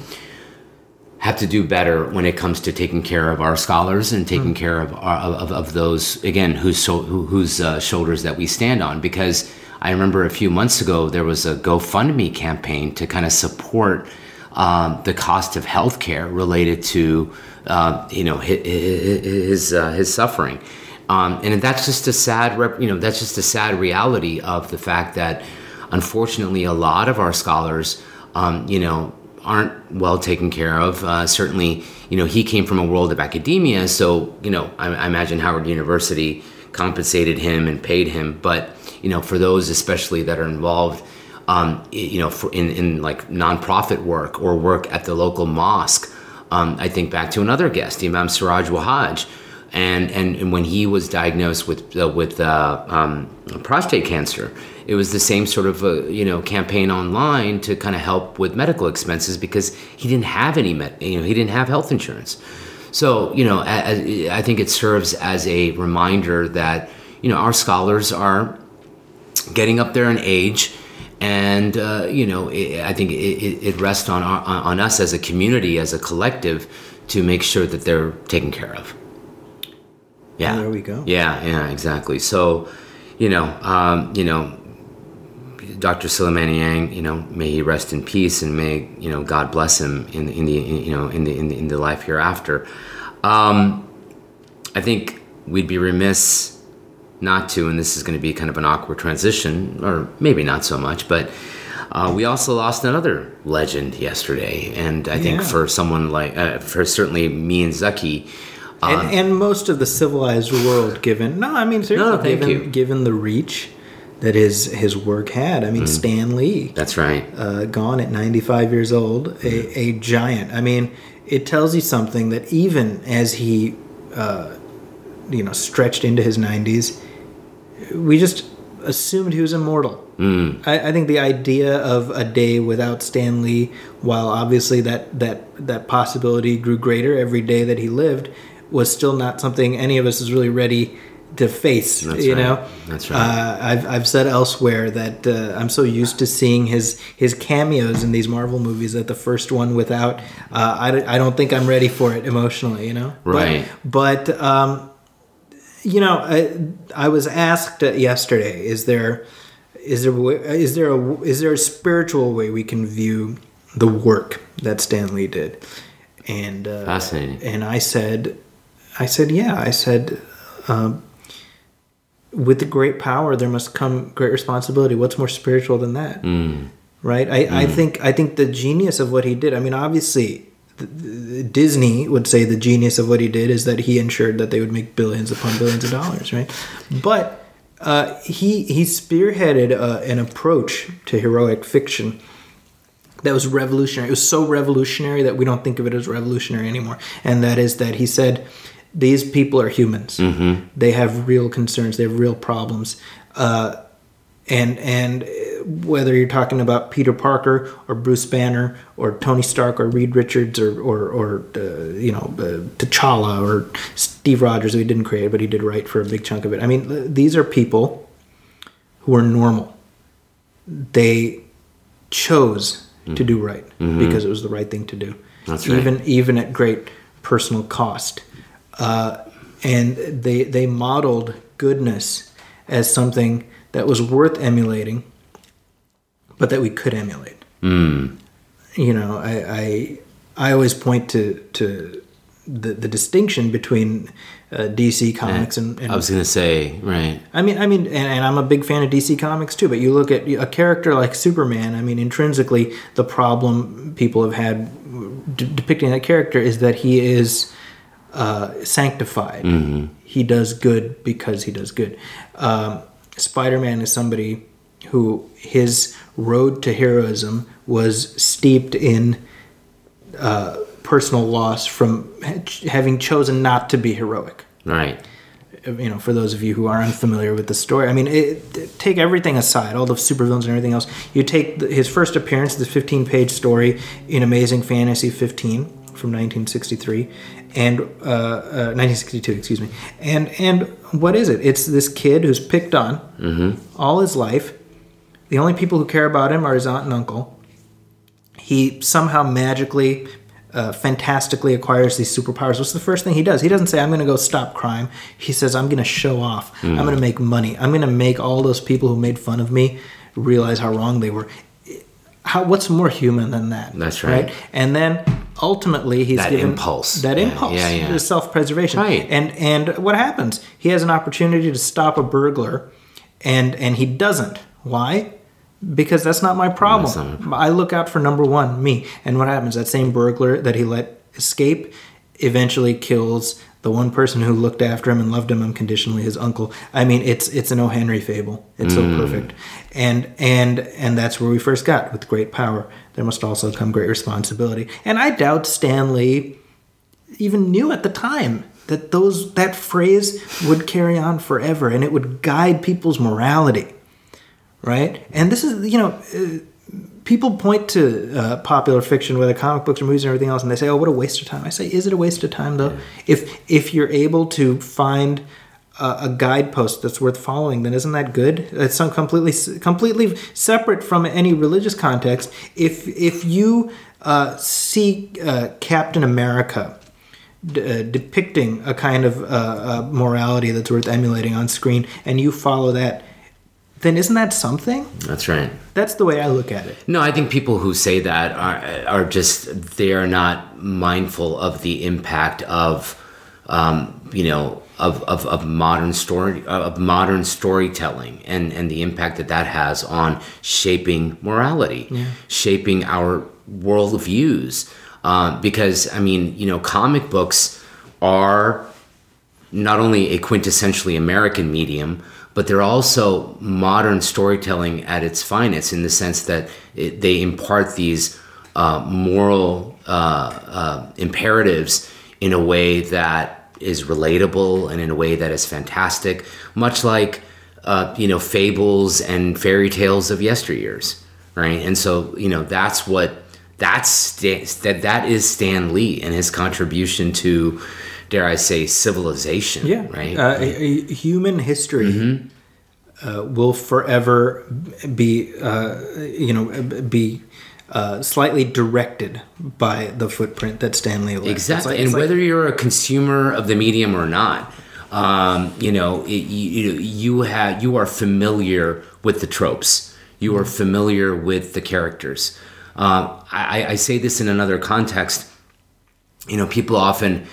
[SPEAKER 2] have to do better when it comes to taking care of our scholars and taking mm. care of, our, of, of those again whose so, whose uh, shoulders that we stand on because I remember a few months ago there was a GoFundMe campaign to kind of support um, the cost of healthcare related to uh, you know his his, uh, his suffering um, and that's just a sad rep, you know that's just a sad reality of the fact that unfortunately a lot of our scholars um, you know aren't well taken care of. Uh, certainly, you know, he came from a world of academia, so you know, I, I, imagine Howard University compensated him and paid him. But you know, for those especially that are involved, um, you know, in, in like nonprofit work or work at the local mosque, um, I think back to another guest, Imam Siraj Wahaj. And, and, and when he was diagnosed with uh, with uh, um, prostate cancer, it was the same sort of uh, you know campaign online to kind of help with medical expenses because he didn't have any med- you know he didn't have health insurance. So you know I, I think it serves as a reminder that you know our scholars are getting up there in age and uh, you know it, I think it, it, rests on our, on us as a community, as a collective, to make sure that they're taken care of.
[SPEAKER 1] Yeah, there we go.
[SPEAKER 2] Yeah, yeah, exactly. So, you know, um, you know, Dr. Sulayman Nyang, you know, may he rest in peace, and may you know God bless him in the, in the in, you know in the, in the in the life hereafter. Um, I think we'd be remiss not to, and this is going to be kind of an awkward transition, or maybe not so much, but. Uh, we also lost another legend yesterday, and I think yeah. for someone like, uh, for certainly me and Zaki,
[SPEAKER 1] and, um, and, most of the civilized world, given no, I mean seriously,
[SPEAKER 2] no,
[SPEAKER 1] given, given the reach that his his work had. I mean, mm. Stan Lee.
[SPEAKER 2] That's right.
[SPEAKER 1] Uh, gone at 95 years old, a, mm. a giant. I mean, it tells you something that even as he, uh, you know, stretched into his 90s, we just assumed he was immortal. Mm. I, I, think the idea of a day without Stan Lee, while obviously that that that possibility grew greater every day that he lived, was still not something any of us is really ready to face. That's you
[SPEAKER 2] right.
[SPEAKER 1] know,
[SPEAKER 2] that's right.
[SPEAKER 1] Uh, I've I've said elsewhere that uh, I'm so used to seeing his his cameos in these Marvel movies that the first one without uh, I, I don't think I'm ready for it emotionally. You know,
[SPEAKER 2] right?
[SPEAKER 1] But, but um, you know, I, I was asked yesterday: Is there is there is there a is there a spiritual way we can view the work that Stan Lee did? And
[SPEAKER 2] uh, fascinating.
[SPEAKER 1] And I said, I said, yeah. I said. Um, with the great power there must come great responsibility what's more spiritual than that mm. right I, mm. I think i think the genius of what he did i mean obviously disney would say the genius of what he did is that he ensured that they would make billions upon billions of dollars right but uh, he he spearheaded uh, an approach to heroic fiction that was revolutionary. It was so revolutionary that we don't think of it as revolutionary anymore. And that is that he said, these people are humans. Mm-hmm. They have real concerns. They have real problems. Uh, and and whether you're talking about Peter Parker or Bruce Banner or Tony Stark or Reed Richards or or, or uh, you know uh, T'Challa or Steve Rogers, who he didn't create, but he did write for a big chunk of it. I mean, these are people who are normal. They chose mm-hmm. to do right mm-hmm. because it was the right thing to do.
[SPEAKER 2] That's
[SPEAKER 1] even
[SPEAKER 2] right.
[SPEAKER 1] even at great personal cost. Uh, and they they modeled goodness as something that was worth emulating, but that we could emulate.
[SPEAKER 2] Mm.
[SPEAKER 1] You know, I, I I always point to to the the distinction between uh, DC Comics and, and,
[SPEAKER 2] I was gonna say right.
[SPEAKER 1] I mean, I mean, and, and, I'm a big fan of DC Comics too. But you look at a character like Superman. I mean, intrinsically, the problem people have had d- depicting that character is that he is uh, sanctified. Mm-hmm. He does good because he does good. Um, Spider Man is somebody who his road to heroism was steeped in uh, personal loss from having chosen not to be heroic.
[SPEAKER 2] Right.
[SPEAKER 1] You know, for those of you who are unfamiliar with the story, I mean, it, take everything aside, all the supervillains and everything else. You take the, his first appearance, the 15 page story in Amazing Fantasy 15 from 1963, and uh, uh, 1962, excuse me. And and what is it? It's this kid who's picked on all his life. The only people who care about him are his aunt and uncle. He somehow magically, uh, fantastically acquires these superpowers. What's the first thing he does? He doesn't say, "I'm going to go stop crime." He says, "I'm going to show off. I'm going to make money. I'm going to make all those people who made fun of me realize how wrong they were." How, what's more human than that?
[SPEAKER 2] That's right.
[SPEAKER 1] And then ultimately, he's
[SPEAKER 2] That
[SPEAKER 1] given
[SPEAKER 2] impulse.
[SPEAKER 1] That
[SPEAKER 2] Yeah,
[SPEAKER 1] impulse.
[SPEAKER 2] yeah, yeah.
[SPEAKER 1] self-preservation.
[SPEAKER 2] Right.
[SPEAKER 1] And and what happens? He has an opportunity to stop a burglar, and and he doesn't. Why? Because that's not my problem.
[SPEAKER 2] Not
[SPEAKER 1] I look out for number one, me. And what happens? That same burglar that he let escape eventually kills the one person who looked after him and loved him unconditionally, his uncle. I mean, it's it's an O. Henry fable. It's so perfect, and and and that's where we first got with great power. There must also come great responsibility. And I doubt Stan Lee even knew at the time that those that phrase would carry on forever and it would guide people's morality right and this is you know uh, people point to uh, popular fiction whether comic books or movies or everything else and they say oh what a waste of time. I say is it a waste of time though? If if you're able to find a, a guidepost that's worth following then isn't that good? It's some completely completely separate from any religious context. If if you uh, see uh, captain america d- uh, depicting a kind of uh, uh, morality that's worth emulating on screen, and you follow that, then isn't that something?
[SPEAKER 2] That's right.
[SPEAKER 1] That's the way I look at it.
[SPEAKER 2] No, I think people who say that are are just they are not mindful of the impact of, um, you know, of, of, of modern story of modern storytelling and and the impact that that has on shaping morality, shaping our worldviews. Uh, because I mean, you know, comic books are not only a quintessentially American medium, but they're also modern storytelling at its finest in the sense that it, they impart these uh, moral uh, uh, imperatives in a way that is relatable and in a way that is fantastic, much like uh, you know fables and fairy tales of yesteryears, right? And so you know that's what that's that that is Stan Lee and his contribution to, dare I say, civilization.
[SPEAKER 1] Yeah,
[SPEAKER 2] right.
[SPEAKER 1] Uh, a- a- human history uh, will forever be, uh, you know, be uh, slightly directed by the footprint that Stan Lee left.
[SPEAKER 2] Exactly,
[SPEAKER 1] like-
[SPEAKER 2] and
[SPEAKER 1] like-
[SPEAKER 2] whether you're a consumer of the medium or not, um, you know, it, you, you have you are familiar with the tropes. You are familiar with the characters. Um, I, I say this in another context. You know, people often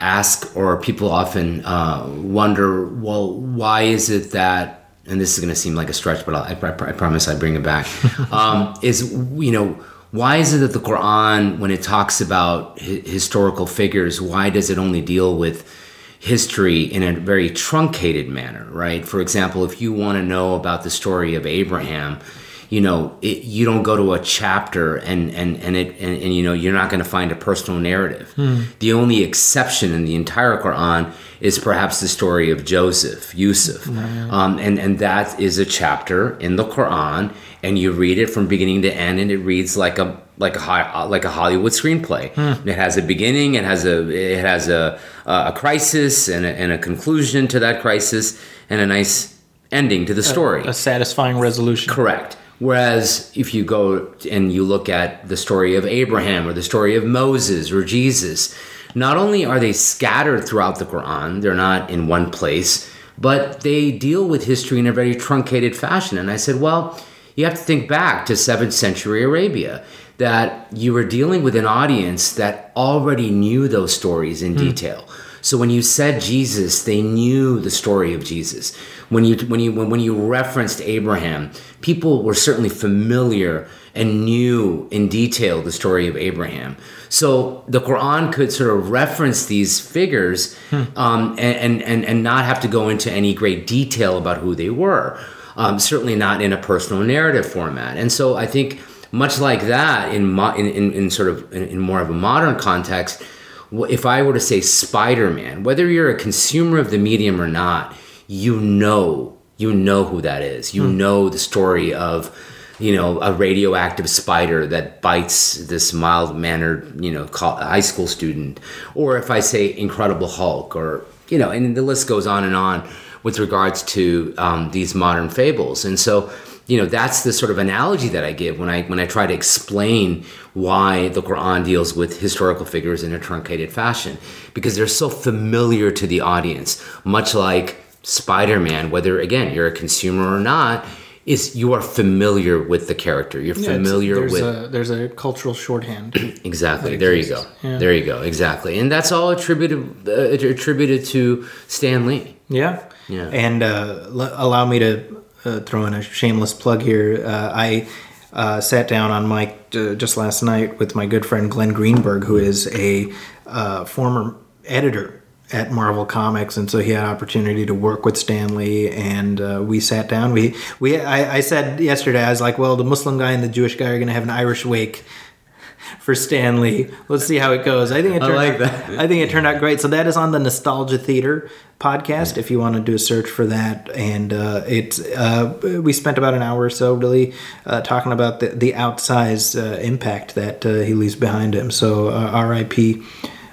[SPEAKER 2] ask, or people often uh, wonder, well, why is it that? And this is going to seem like a stretch, but I'll, I, I, I promise I bring it back. [laughs] um, is you know why is it that the Quran, when it talks about hi- historical figures, why does it only deal with history in a very truncated manner, right? For example, if you want to know about the story of Abraham, you know, it, you don't go to a chapter and and and it and, and you know you're not going to find a personal narrative. Hmm. The only exception in the entire Quran is perhaps the story of Joseph, Yusuf, um, and and that is a chapter in the Quran, and you read it from beginning to end, and it reads like a like a high, uh, like a Hollywood screenplay. Hmm. It has a beginning, it has a it has a a crisis and a, and a conclusion to that crisis, and a nice ending to the story.
[SPEAKER 1] a satisfying resolution.
[SPEAKER 2] Correct. Whereas if you go and you look at the story of Abraham or the story of Moses or Jesus, not only are they scattered throughout the Quran, they're not in one place, but they deal with history in a very truncated fashion. And I said, well, you have to think back to 7th century Arabia, that you were dealing with an audience that already knew those stories in hmm. detail. So when you said Jesus, they knew the story of Jesus. When you when you when, when you referenced Abraham, people were certainly familiar and knew in detail the story of Abraham. So the Quran could sort of reference these figures um, and, and and not have to go into any great detail about who they were. Um, certainly not in a personal narrative format. And so I think much like that in mo- in, in, in sort of in, in more of a modern context if I were to say Spider Man, whether you're a consumer of the medium or not, you know, you know who that is. You know the story of you know, a radioactive spider that bites this mild mannered, you know, high school student, or if I say Incredible Hulk, or you know, and the list goes on and on with regards to um, these modern fables. And so, you know, that's the sort of analogy that I give when I when I try to explain why the Quran deals with historical figures in a truncated fashion, because they're so familiar to the audience, much like Spider-Man. Whether again you're a consumer or not, is you are familiar with the character. You're yeah, familiar
[SPEAKER 1] there's
[SPEAKER 2] with.
[SPEAKER 1] A, there's a cultural shorthand. [clears throat]
[SPEAKER 2] exactly. There you go. Yeah. There you go. Exactly, and that's all attributed uh, attributed to Stan Lee.
[SPEAKER 1] Yeah. Yeah. And uh, l- allow me to uh, throw in a shameless plug here. Uh, I uh, sat down on mic uh, just last night with my good friend Glenn Greenberg, who is a former editor at Marvel Comics, and so he had opportunity to work with Stan Lee, and uh, we sat down. We we I, I, said yesterday I was like, well, the Muslim guy and the Jewish guy are going to have an Irish wake for Stan Lee. Let's see how it goes. I think it turned I like out, that. I think it turned out great. So that is on the Nostalgia Theater podcast. If you want to do a search for that, and uh, it's uh, we spent about an hour or so really uh, talking about the the outsized uh, impact that uh, he leaves behind him. So R.I.P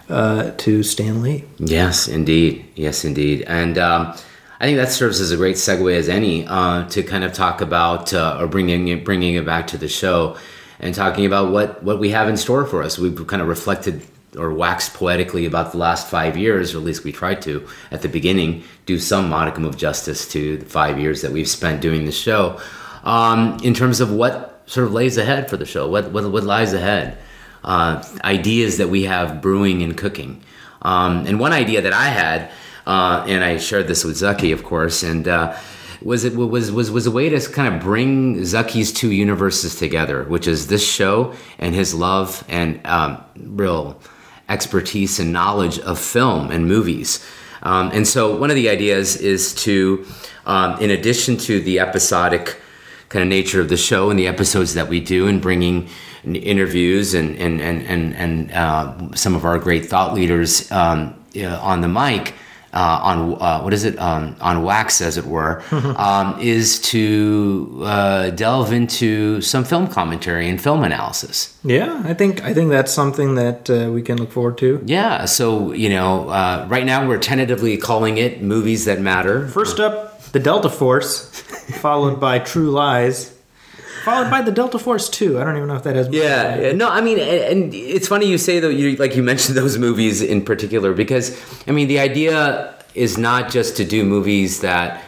[SPEAKER 1] uh, to Stan Lee.
[SPEAKER 2] Yes, indeed. Yes, indeed. And um, I think that serves as a great segue as any uh, to kind of talk about uh, or bringing it, bringing it back to the show and talking about what, what we have in store for us. We've kind of reflected or waxed poetically about the last five years, or at least we tried to at the beginning do some modicum of justice to the five years that we've spent doing the show. Um, in terms of what sort of lays ahead for the show, what, what, what lies ahead uh, ideas that we have brewing and cooking. Um, and one idea that I had, uh, and I shared this with Zaki, of course, and uh, was it was was was a way to kind of bring Zaki's two universes together, which is this show and his love and um, real expertise and knowledge of film and movies. Um, and so, one of the ideas is to, um, in addition to the episodic kind of nature of the show and the episodes that we do, and bringing interviews and and and and, and uh, some of our great thought leaders um, on the mic. Uh, on uh, what is it? Um, on wax as it were [laughs] um, is to uh, delve into some film commentary and film analysis.
[SPEAKER 1] Yeah i think i think that's something that uh, we can look forward to.
[SPEAKER 2] Yeah so you know uh, right now we're tentatively calling it movies that matter.
[SPEAKER 1] First up the delta force followed by true lies followed by the Delta Force too. I don't even know if that has.
[SPEAKER 2] Yeah, yeah, no, I mean, and it's funny you say though, you like you mentioned those movies in particular because I mean the idea is not just to do movies that.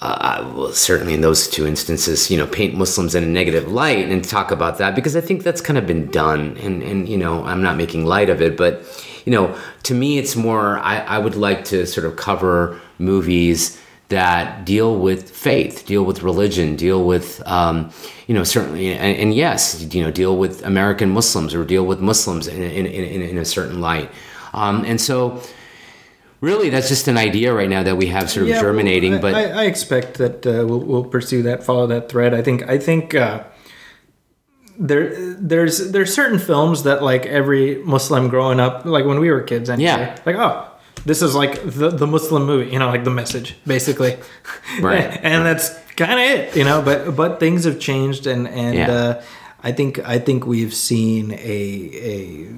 [SPEAKER 2] Uh, well, certainly in those two instances, you know, paint Muslims in a negative light and talk about that because I think that's kind of been done. And, and you know, I'm not making light of it, but, you know, to me, it's more, I, I would like to sort of cover movies that deal with faith, deal with religion, deal with, um, you know, certainly, and, and, yes, you know, deal with American Muslims or deal with Muslims in, in, in, in a certain light. Um, and so, really, that's just an idea right now that we have sort of yeah, germinating. Well, I,
[SPEAKER 1] but I, I, expect that uh, we'll, we'll, pursue that, follow that thread. I think, I think. Uh, there, there's there's certain films that like every Muslim growing up, like when we were kids, anyway, yeah, like oh, this is like the, the Muslim movie, you know, like the message, basically. [laughs] Right. [laughs] and that's kind of it, you know. But but things have changed, and and yeah. uh, I think I think we've seen a a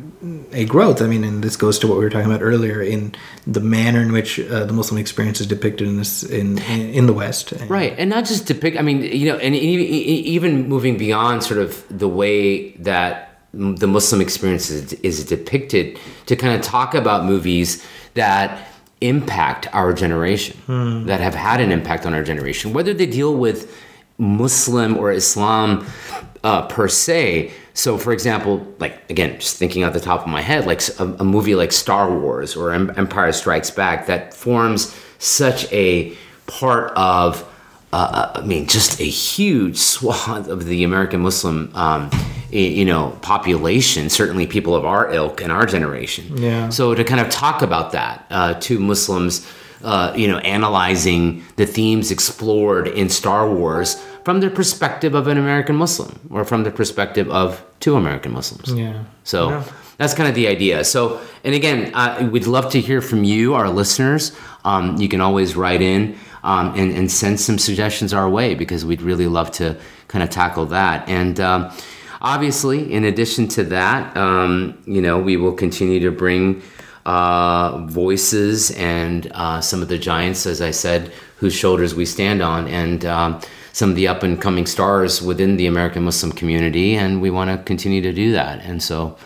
[SPEAKER 1] a growth. I mean, and this goes to what we were talking about earlier in the manner in which uh, the Muslim experience is depicted in this in in, in the West.
[SPEAKER 2] Right, and not just depict. I mean, you know, and even, even moving beyond sort of the way that the Muslim experience is, is depicted to kind of talk about movies that impact our generation, hmm. that have had an impact on our generation, whether they deal with Muslim or Islam uh, per se. So, for example, like again, just thinking at the top of my head, like a, a movie like Star Wars or Empire Strikes Back that forms such a part of uh, I mean, just a huge [laughs] swath of the American Muslim, um, you know, population. Certainly, people of our ilk and our generation.
[SPEAKER 1] Yeah.
[SPEAKER 2] So to kind of talk about that uh, to Muslims, uh, you know, analyzing the themes explored in Star Wars from the perspective of an American Muslim or from the perspective of two American Muslims.
[SPEAKER 1] Yeah.
[SPEAKER 2] So.
[SPEAKER 1] Yeah.
[SPEAKER 2] That's kind of the idea. So, and again, uh, we'd love to hear from you, our listeners. Um, you can always write in um, and, and send some suggestions our way because we'd really love to kind of tackle that. And um, obviously, in addition to that, um, you know, we will continue to bring uh, voices and uh, some of the giants, as I said, whose shoulders we stand on, and um, some of the up and coming stars within the American Muslim community. And we want to continue to do that. And so,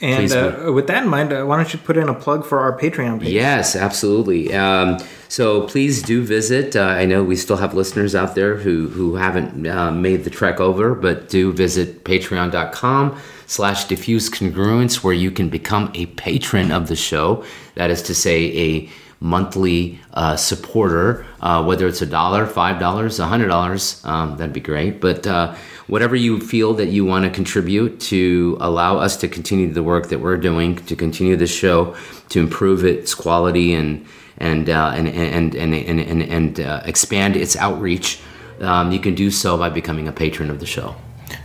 [SPEAKER 1] And uh, with that in mind, uh, why don't you put in a plug for our Patreon page?
[SPEAKER 2] Yes, absolutely. Um, so please do visit. Uh, I know we still have listeners out there who who haven't uh, made the trek over, but do visit patreon.com slash diffuse congruence where you can become a patron of the show. That is to say, a monthly uh, supporter, uh, whether it's a dollar, five dollars, a hundred dollars, um, that'd be great. But uh, whatever you feel that you want to contribute to allow us to continue the work that we're doing, to continue the show, to improve its quality and and uh, and, and and and and, and uh, expand its outreach, um, you can do so by becoming a patron of the show.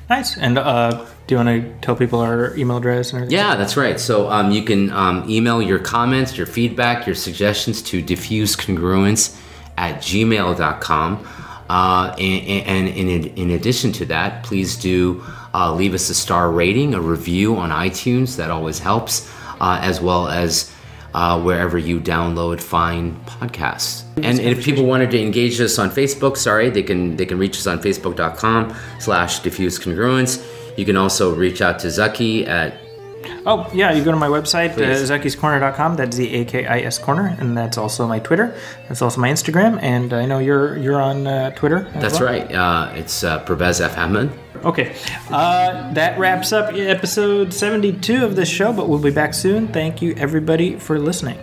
[SPEAKER 1] Nice. And uh, do you want to tell people our email address and?
[SPEAKER 2] Yeah, that's right. So um, you can um, email your comments, your feedback, your suggestions to diffusecongruence at gmail.com. Uh, and, and in, in addition to that, please do uh, leave us a star rating, a review on iTunes. That always helps, uh, as well as uh, wherever you download fine podcasts. And if people wanted to engage us on Facebook, sorry, they can they can reach us on facebook.com slash diffuse congruence. You can also reach out to Zaki at
[SPEAKER 1] Oh, yeah, you go to my website, uh,
[SPEAKER 2] Please.
[SPEAKER 1] zakiscorner.com. That's Z A K I S corner. And that's also my Twitter. That's also my Instagram. And I know you're you're on uh, Twitter.
[SPEAKER 2] That's
[SPEAKER 1] well?
[SPEAKER 2] right. Uh, it's uh, F. Ahmed.
[SPEAKER 1] Okay. Uh, that wraps up episode 72 of this show, but we'll be back soon. Thank you, everybody, for listening.